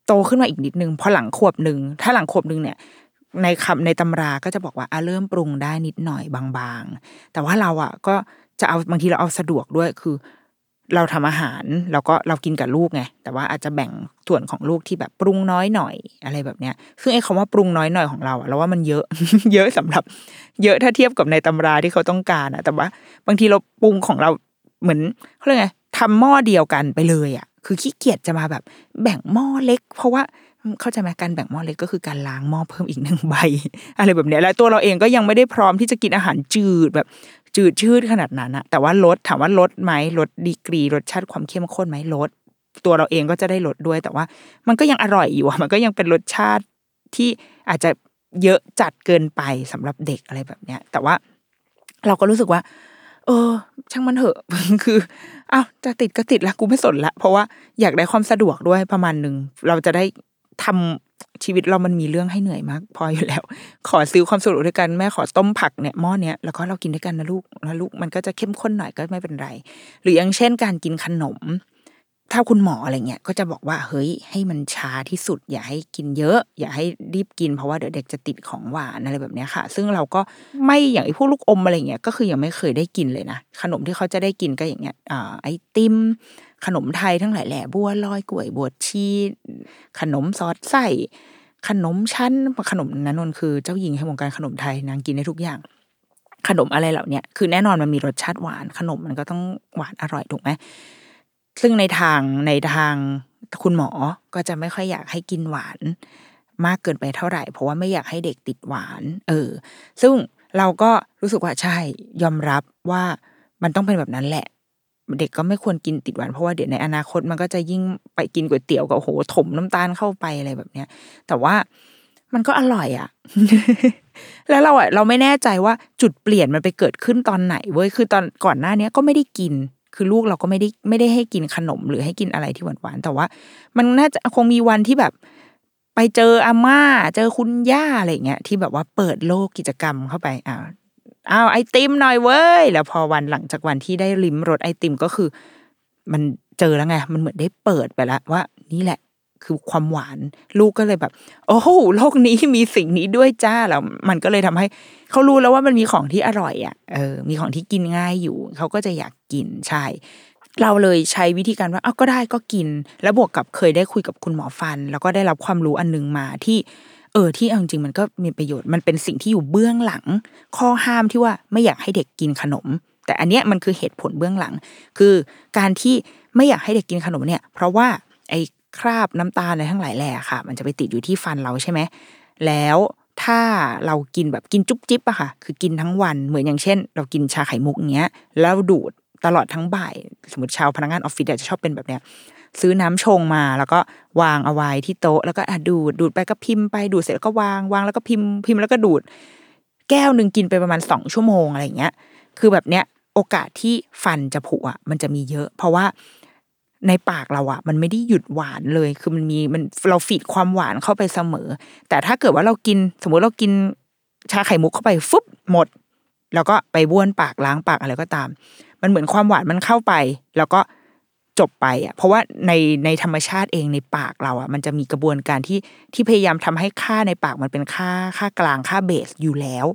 โตขึ้นมาอีกนิดนึงพอหลังขวบหนึ่งถ้าหลังขวบหนึ่งเนี่ย ในคำในตำราก็จะบอกว่าอะเริ่มปรุงได้นิดหน่อยบางๆ แต่ว่าเราอะก็จะเอาบางทีเราเอาสะดวกด้วยคือ เราทำอาหารแล้วก็เรากินกับลูกไงแต่ว่าอาจจะแบ่งส่วนของลูกที่แบบปรุงน้อยหน่อยอะไรแบบเนี้ยซึ่งไอ้คำว่าปรุงน้อยหน่อยของเราอะเราว่ามันเยอะ เยอะสำหรับ เยอะถ้าเทียบกับในตำราที่เขาต้องการอะแต่ว่า บางทีเราปรุงของเราเหมือนเขาเรียกไงทำหม้อเดียวกันไปเลยอะคือขี้เกียจจะมาแบบแบ่งหม้อเล็ก เพราะว่าเข้าใจไหมการแบ่งหม้อเล็กก็คือการล้างหม้อเพิ่มอีกหนึ่งใบ อะไรแบบเนี้ยแล้วตัวเราเองก็ยังไม่ได้พร้อมที่จะกินอาหารจืดแบบ จืดชืดขนาดนั้นอะแต่ว่าลดถามว่าลดไหมลดดีกรีรสชาติความเข้มข้นไหมลด ตัวเราเองก็จะได้ลดด้วย แต่ว่ามันก็ยังอร่อยอยู่อะมันก็ยังเป็นรสชาติที่อาจจะเยอะจัดเกินไปสำหรับเด็กอะไรแบบเนี้ย แต่ว่าเราก็รู้สึกว่า เออ ช่างมันเถอะคืออ้าวจะติดก็ติดละกูไม่สนละ เพราะว่าอยากได้ความสะดวกด้วยประมาณหนึ่งเราจะได้ทำ ชีวิตเรามันมีเรื่องให้เหนื่อยมาก พออยู่แล้ว ขอซื้อความสนุกด้วยกันแม่ขอต้มผักเนี่ยหม้อเนี้ยแล้วก็เรากินด้วยกันนะลูกแล้วลูกมันก็จะเข้มข้นหน่อยก็ไม่เป็นไร หรืออย่างเช่นการกินขนม ถ้าคุณหมออะไรเงี้ยก็จะบอกว่าเฮ้ยให้มันช้าที่สุด อย่าให้กินเยอะ อย่าให้รีบกินเพราะว่าเดี๋ยวเด็กจะติดของหวานอะไรแบบเนี้ยค่ะ ซึ่งเราก็ไม่อย่างไอ้พวกลูกอมอะไรเงี้ยก็คือยังไม่เคยได้กินเลยนะขนมที่เขาจะได้กินก็อย่างเงี้ยไอติม ขนมไทยทั้งหลายแหล่บัวลอยกล้วยบวชชีขนมซอสไส้ขนมชั้นขนมนั้นนนคือเจ้าหญิงแห่งวงการขนมไทยนางกินได้ทุกอย่าง ขนมอะไรเหล่านี้คือแน่นอนมันมีรสชาติหวาน ขนมมันก็ต้องหวานอร่อยถูกไหมซึ่งในทางในทางคุณหมอก็จะไม่ค่อยอยากให้กินหวานมากเกินไปเท่าไหร่ เพราะว่าไม่อยากให้เด็กติดหวาน เออ ซึ่งเราก็รู้สึกว่าใช่ยอมรับว่ามันต้องเป็นแบบนั้นแหละ เด็กก็ไม่ควรกินติดหวานเพราะว่าเดี๋ยวในอนาคตมันก็จะยิ่งไปกินก๋วยเตี๋ยวกับโหถมน้ำตาลเข้าไปอะไรแบบเนี้ย แต่ว่ามันก็อร่อยอะแล้วเราอะเราไม่แน่ใจว่าจุดเปลี่ยนมันไปเกิดขึ้นตอนไหนเว้ยคือตอนก่อนหน้าเนี้ยก็ไม่ได้กิน คือลูกเราก็ไม่ได้ไม่ได้ให้กินขนมหรือให้กินอะไรที่หวานๆแต่ว่า มันน่าจะคงมีวันที่แบบ ไปเจออาม่า เจอคุณย่าอะไรเงี้ยที่แบบว่าเปิดโลกกิจกรรมเข้าไปอ้า อ้าวไอติมหน่อยเว้ย แล้วพอวันหลังจากวันที่ได้ลิมรสไอติมก็คือ มันเจอแล้วไง มันเหมือนได้เปิดไปแล้วว่า นี่แหละคือความหวาน ลูกก็เลยแบบ โอ้โหโลกนี้มีสิ่งนี้ด้วยจ้าแล้วมันก็เลยทำให้ เขารู้แล้วว่ามันมีของที่อร่อยอะเออ มีของที่กินง่ายอยู่ เขาก็จะอยากกินใช่ เราเลยใช้วิธีการว่าเอาก็ได้ก็กิน แล้วบวกกับเคยได้คุยกับคุณหมอฟัน แล้วก็ได้รับความรู้อันนึงมาที่ เออที่เอาจริงมันก็มีประโยชน์มันเป็นสิ่งที่อยู่เบื้องหลัง ข้อห้ามที่ว่าไม่อยากให้เด็กกินขนม แต่อันเนี้ยมันคือเหตุผลเบื้องหลัง คือการที่ไม่อยากให้เด็กกินขนมเนี่ย เพราะว่าไอ้คราบน้ำตาลอะไรทั้งหลายแหล่ค่ะ มันจะไปติดอยู่ที่ฟันเราใช่ไหมแล้วถ้าเรากินแบบกินจุ๊บจิ๊บอะค่ะ คือกินทั้งวันเหมือนอย่างเช่น เรากินชาไข่มุกเงี้ย แล้วดูดตลอดทั้งบ่าย สมมติชาวพนักงานออฟฟิศจะชอบเป็นแบบเนี้ย ซื้อน้ำชงมา แล้วก็วางเอาไว้ที่โต๊ะแล้วก็ดูดดูดไปก็พิมพ์ไปดูดเสร็จแล้วก็วางวางแล้วก็พิมพ์พิมพ์แล้วก็ดูด แก้วหนึ่งกินไปประมาณสองชั่วโมงอะไรเงี้ย คือแบบเนี้ยโอกาสที่ฟันจะผุอะมันจะมีเยอะ เพราะว่าในปากเราอะมันไม่ได้หยุดหวานเลย คือมันมีมันเราฟีดความหวานเข้าไปเสมอ แต่ถ้าเกิดว่าเรากิน สมมุติเรากินชาไข่มุกเข้าไปฟึบหมด แล้วก็ไปบ้วนปากล้างปากอะไรก็ตาม มันเหมือนความหวานมันเข้าไป แล้วก็ จบไปอะเพราะว่าในในธรรมชาติเองในปากเราอะมันจะมีกระบวนการที่ที่พยายามทำให้ค่าในปากมันเป็นค่าค่ากลางค่าเบสอยู่แล้ว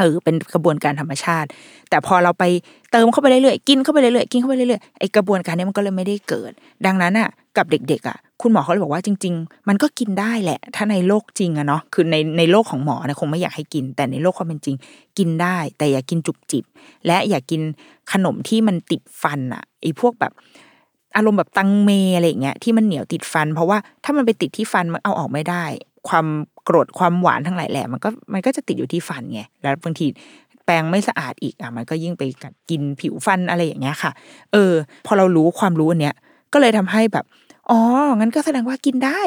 เออเป็นกระบวนการธรรมชาติ แต่พอเราไปเติมเข้าไปเรื่อยๆกินเข้าไปเรื่อยๆกินเข้าไปเรื่อยๆไอกระบวนการนี้มันก็เลยไม่ได้เกิด ดังนั้นอะกับเด็กๆอะคุณหมอเขาเลยบอกว่าจริง ๆ มันก็กินได้แหละ ถ้าในโลกจริงอะเนาะคือในในโลกของหมอเนี่ยคงไม่อยากให้กิน แต่ในโลกความเป็นจริง กินได้ แต่อย่ากินจุบจิบ และอย่ากินขนมที่มันติดฟันอะไอพวกแบบ อารมณ์แบบตังเมอะไรอย่างเงี้ยที่มันเหนียวติดฟัน เพราะว่าถ้ามันไปติดที่ฟันมันเอาออกไม่ได้ ความโกรธความหวานทั้งหลายแหละมันก็มันก็จะติดอยู่ที่ฟันไงแล้วบางทีแปรงไม่สะอาดอีกอะมันก็ยิ่งไปกัดกินผิวฟันอะไรอย่างเงี้ยค่ะ เออ พอเรารู้ความรู้อันเนี้ยก็เลยทำให้แบบอ๋องั้นก็แสดงว่ากินได้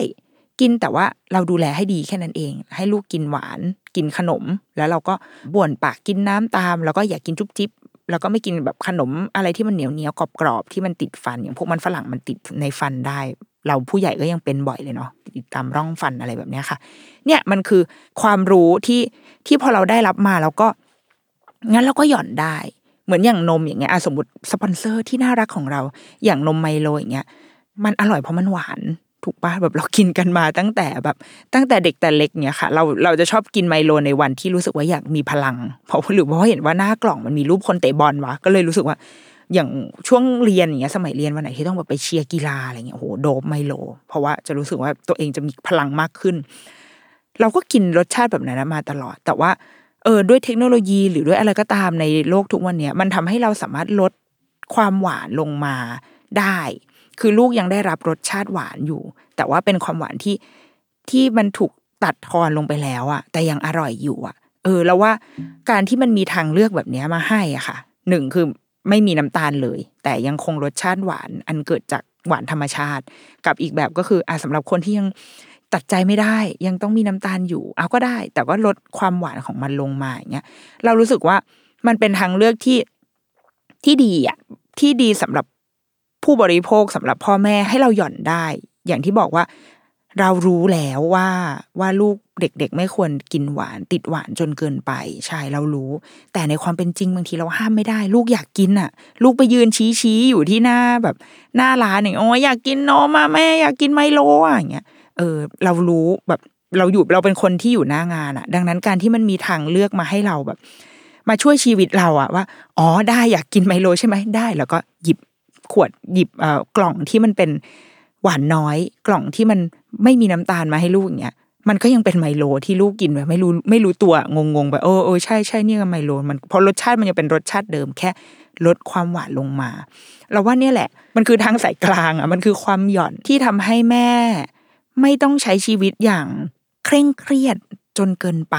กินแต่ว่าเราดูแลให้ดีแค่นั้นเอง ให้ลูกกินหวาน กินขนม แล้วเราก็บ่วนปากกินน้ำตาม แล้วก็อย่ากินจุ๊บจิ๊บ แล้วก็ไม่กินแบบขนมอะไรที่มันเหนียวเหนียวกรอบๆที่มันติดฟัน อย่างพวกมันฝรั่งมันติดในฟันได้ เราผู้ใหญ่ก็ยังเป็นบ่อยเลยเนาะติดตามร่องฟันอะไรแบบนี้ค่ะ เนี่ยมันคือความรู้ที่ที่พอเราได้รับมาแล้วก็งั้นเราก็หย่อนได้เหมือนอย่างนมอย่างเงี้ยสมมติสปอนเซอร์ที่น่ารักของเราอย่างนมไมโลอย่างเงี้ยมันอร่อยเพราะมันหวาน ถูกปะแบบเรากินกันมาตั้งแต่แบบ ตั้งแต่เด็กแต่เล็กเนี้ยค่ะ เราเราจะชอบกินไมโลในวันที่รู้สึกว่าอยากมีพลัง เพราะหรือเพราะเห็นว่าหน้ากล่องมันมีรูปคนเตะบอลวะก็เลยรู้สึกว่า อย่างช่วงเรียนอย่างเงี้ยสมัยเรียนวันไหนที่ต้องแบบไปเชียร์กีฬาอะไรเงี้ยโอ้โหโดบไมโล เพราะว่าจะรู้สึกว่าตัวเองจะมีพลังมากขึ้น เราก็กินรสชาติแบบนั้นมาตลอด แต่ว่าเออด้วยเทคโนโลยีหรือด้วยอะไรก็ตามในโลกทุกวันเนี้ยมันทำให้เราสามารถลดความหวานลงมาได้ คือลูกยังได้รับรสชาติหวานอยู่ แต่ว่าเป็นความหวานที่ที่มันถูกตัดทอนลงไปแล้วอะแต่ยังอร่อยอยู่อะเออ แล้วว่าการที่มันมีทางเลือกแบบนี้มาให้อะค่ะหนึ่งคือไม่มีน้ำตาลเลย แต่ยังคงรสชาติหวาน อันเกิดจากหวานธรรมชาติ กับอีกแบบก็คืออะสำหรับคนที่ยังตัดใจไม่ได้ ยังต้องมีน้ำตาลอยู่ เอาก็ได้ แต่ก็ลดความหวานของมันลงมาอย่างเงี้ยเรารู้สึกว่ามันเป็นทางเลือกที่ที่ดีอะที่ดีสำหรับ ผู้บริโภคสำหรับพ่อแม่ให้เราหย่อนได้ อย่างที่บอกว่าเรารู้แล้วว่าว่าลูกเด็ก ๆ ไม่ควรกินหวาน ติดหวานจนเกินไป ใช่เรารู้ แต่ในความเป็นจริงบางทีเราห้ามไม่ได้ ลูกอยากกินอะ ลูกไปยืนชี้ชี้อยู่ที่หน้าแบบ หน้าร้านอย่างโอ้ยอยากกินนมมาแม่อยากกินไมโลอะอย่างเงี้ยเออ เรารู้แบบเราอยู่เราเป็นคนที่อยู่หน้างานอะ ดังนั้นการที่มันมีทางเลือกมาให้เราแบบ มาช่วยชีวิตเราอะว่า อ๋อได้อยากกินไมโลใช่ไหมได้ แล้วก็หยิบ ขวดหยิบเอ่อกล่องที่มันเป็นหวานน้อย กล่องที่มันไม่มีน้ำตาลมาให้ลูกอย่างเงี้ยมันก็ยังเป็นไมโลที่ลูกกินแบบไม่รู้ไม่รู้ตัวงงๆแบบเออเออใช่ใช่เนี่ยไมโลมันเพราะรสชาติมันยังเป็นรสชาติเดิมแค่ลดความหวานลงมา เราว่าเนี่ยแหละ มันคือทางสายกลางอะมันคือความหย่อนที่ทำให้แม่ ไม่ต้องใช้ชีวิตอย่างเคร่งเครียดจนเกินไป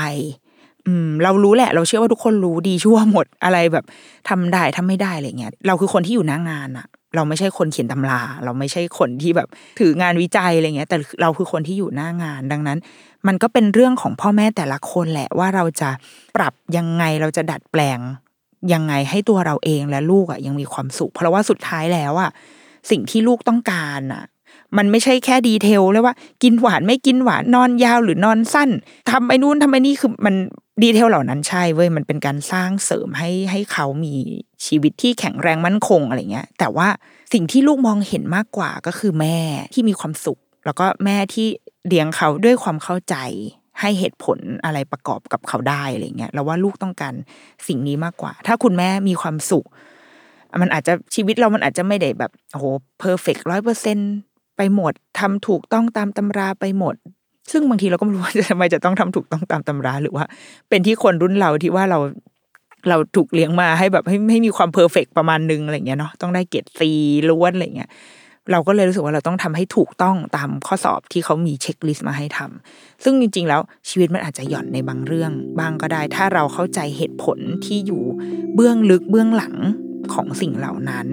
อืม เรารู้แหละ เราเชื่อว่าทุกคนรู้ดีชั่วหมดอะไรแบบทำได้ทำไม่ได้อะไรเงี้ยเราคือคนที่อยู่หน้างานอะ เราไม่ใช่คนเขียนตำรา เราไม่ใช่คนที่แบบถืองานวิจัยอะไรเงี้ย แต่เราคือคนที่อยู่หน้างานดังนั้น มันก็เป็นเรื่องของพ่อแม่แต่ละคนแหละว่าเราจะปรับยังไงเราจะดัดแปลงยังไงให้ตัวเราเองและลูกอะยังมีความสุข เพราะว่าสุดท้ายแล้วอะสิ่งที่ลูกต้องการอะ มันไม่ใช่แค่ดีเทลเลยว่ากินหวานไม่กินหวานนอนยาวหรือนอนสั้นทำไอ้นู่นทำไอ้นี่คือมันดีเทลเหล่านั้นใช่เว้ยมันเป็นการสร้างเสริมให้ให้เขามีชีวิตที่แข็งแรงมั่นคงอะไรเงี้ย แต่ว่าสิ่งที่ลูกมองเห็นมากกว่าก็คือแม่ที่มีความสุข แล้วก็แม่ที่เลี้ยงเขาด้วยความเข้าใจ ให้เหตุผลอะไรประกอบกับเขาได้อะไรเงี้ยเราว่าลูกต้องการสิ่งนี้มากกว่า ถ้าคุณแม่มีความสุข มันอาจจะชีวิตเรามันอาจจะไม่ได้แบบโอ้โห perfect ร้อยเปอร์เซ็นต์ ไปหมดทำถูกต้องตามตำราไปหมด ซึ่งบางทีเราก็ไม่รู้ว่าทำไมจะต้องทำถูกต้องตามตำราหรือว่า เป็นที่คนรุ่นเราที่ว่าเราเราถูกเลี้ยงมาให้แบบให้ให้มีความ perfect ประมาณนึงอะไรเงี้ยเนาะต้องได้เกรดสี่ล้วนอะไรเงี้ยเราก็เลยรู้สึกว่าเราต้องทำให้ถูกต้องตามข้อสอบที่เขามี checklist มาให้ทำซึ่งจริง ๆ แล้วชีวิตมันอาจจะหย่อนในบางเรื่อง บางก็ได้ ถ้าเราเข้าใจเหตุผลที่อยู่เบื้องลึกเบื้องหลังของสิ่งเหล่านั้น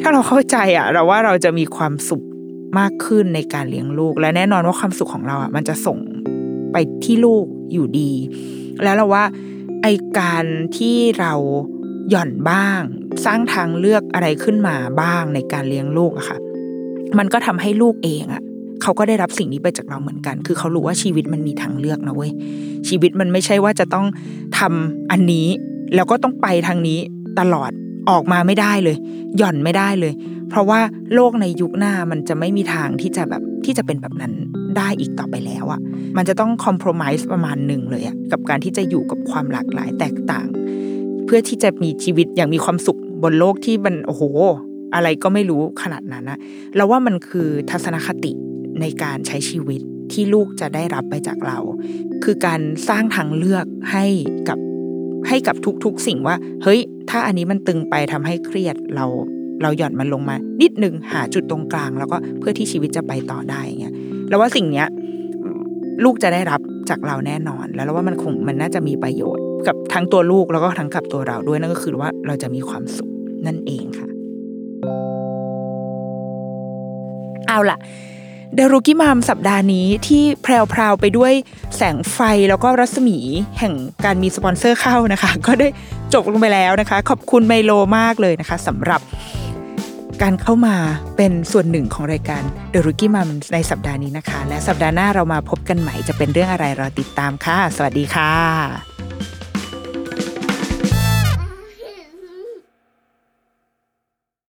ถ้าเราเข้าใจอะ เราว่าเราจะมีความสุข มากขึ้นในการเลี้ยงลูก และแน่นอนว่าความสุขของเราอะมันจะส่งไปที่ลูกอยู่ดี แล้วเราว่าไอการที่เราหย่อนบ้าง สร้างทางเลือกอะไรขึ้นมาบ้างในการเลี้ยงลูกอะค่ะ มันก็ทำให้ลูกเองอะเขาก็ได้รับสิ่งนี้ไปจากเราเหมือนกัน คือเขารู้ว่าชีวิตมันมีทางเลือกนะเว้ยชีวิตมันไม่ใช่ว่าจะต้องทำอันนี้ แล้วก็ต้องไปทางนี้ตลอดออกมาไม่ได้เลย หย่อนไม่ได้เลย เพราะว่าโลกในยุคหน้ามันจะไม่มีทางที่จะแบบที่จะเป็นแบบนั้นได้อีกต่อไปแล้วอะมันจะต้องคอมเพลมไพร์ประมาณหนึ่งเลยอะกับการที่จะอยู่กับความหลากหลายแตกต่าง เพื่อที่จะมีชีวิตอย่างมีความสุขบนโลกที่มันโอ้โห อะไรก็ไม่รู้ขนาดนั้นนะเราว่ามันคือทัศนคติในการใช้ชีวิตที่ลูกจะได้รับไปจากเรา คือการสร้างทางเลือกให้กับให้กับทุกๆสิ่งว่า เฮ้ย ถ้าอันนี้มันตึงไปทำให้เครียดเรา เราหย่อนมันลงมา นิดหนึ่งหาจุดตรงกลาง แล้วก็เพื่อที่ชีวิตจะไปต่อได้เงี้ยแล้วว่าสิ่งเนี้ยลูกจะได้รับจากเราแน่นอน แล้วว่ามันคงมันน่าจะมีประโยชน์ กับทั้งตัวลูกแล้วก็ทั้งกับตัวเราด้วยนั่นก็คือว่าเราจะมีความสุขนั่นเองค่ะ เอาล่ะเดรุกิมามสัปดาห์นี้ที่แพรวๆไปด้วยแสงไฟแล้วก็รัศมีแห่งการมีสปอนเซอร์เข้านะคะ ก็ได้จบลงไปแล้วนะคะ ขอบคุณไมโลมากเลยนะคะสำหรับ การเข้ามาเป็นส่วนหนึ่งของรายการ The Rookie Mom ในสัปดาห์นี้นะคะ และสัปดาห์หน้าเรามาพบกันใหม่จะเป็นเรื่องอะไรรอติดตามค่ะ สวัสดีค่ะ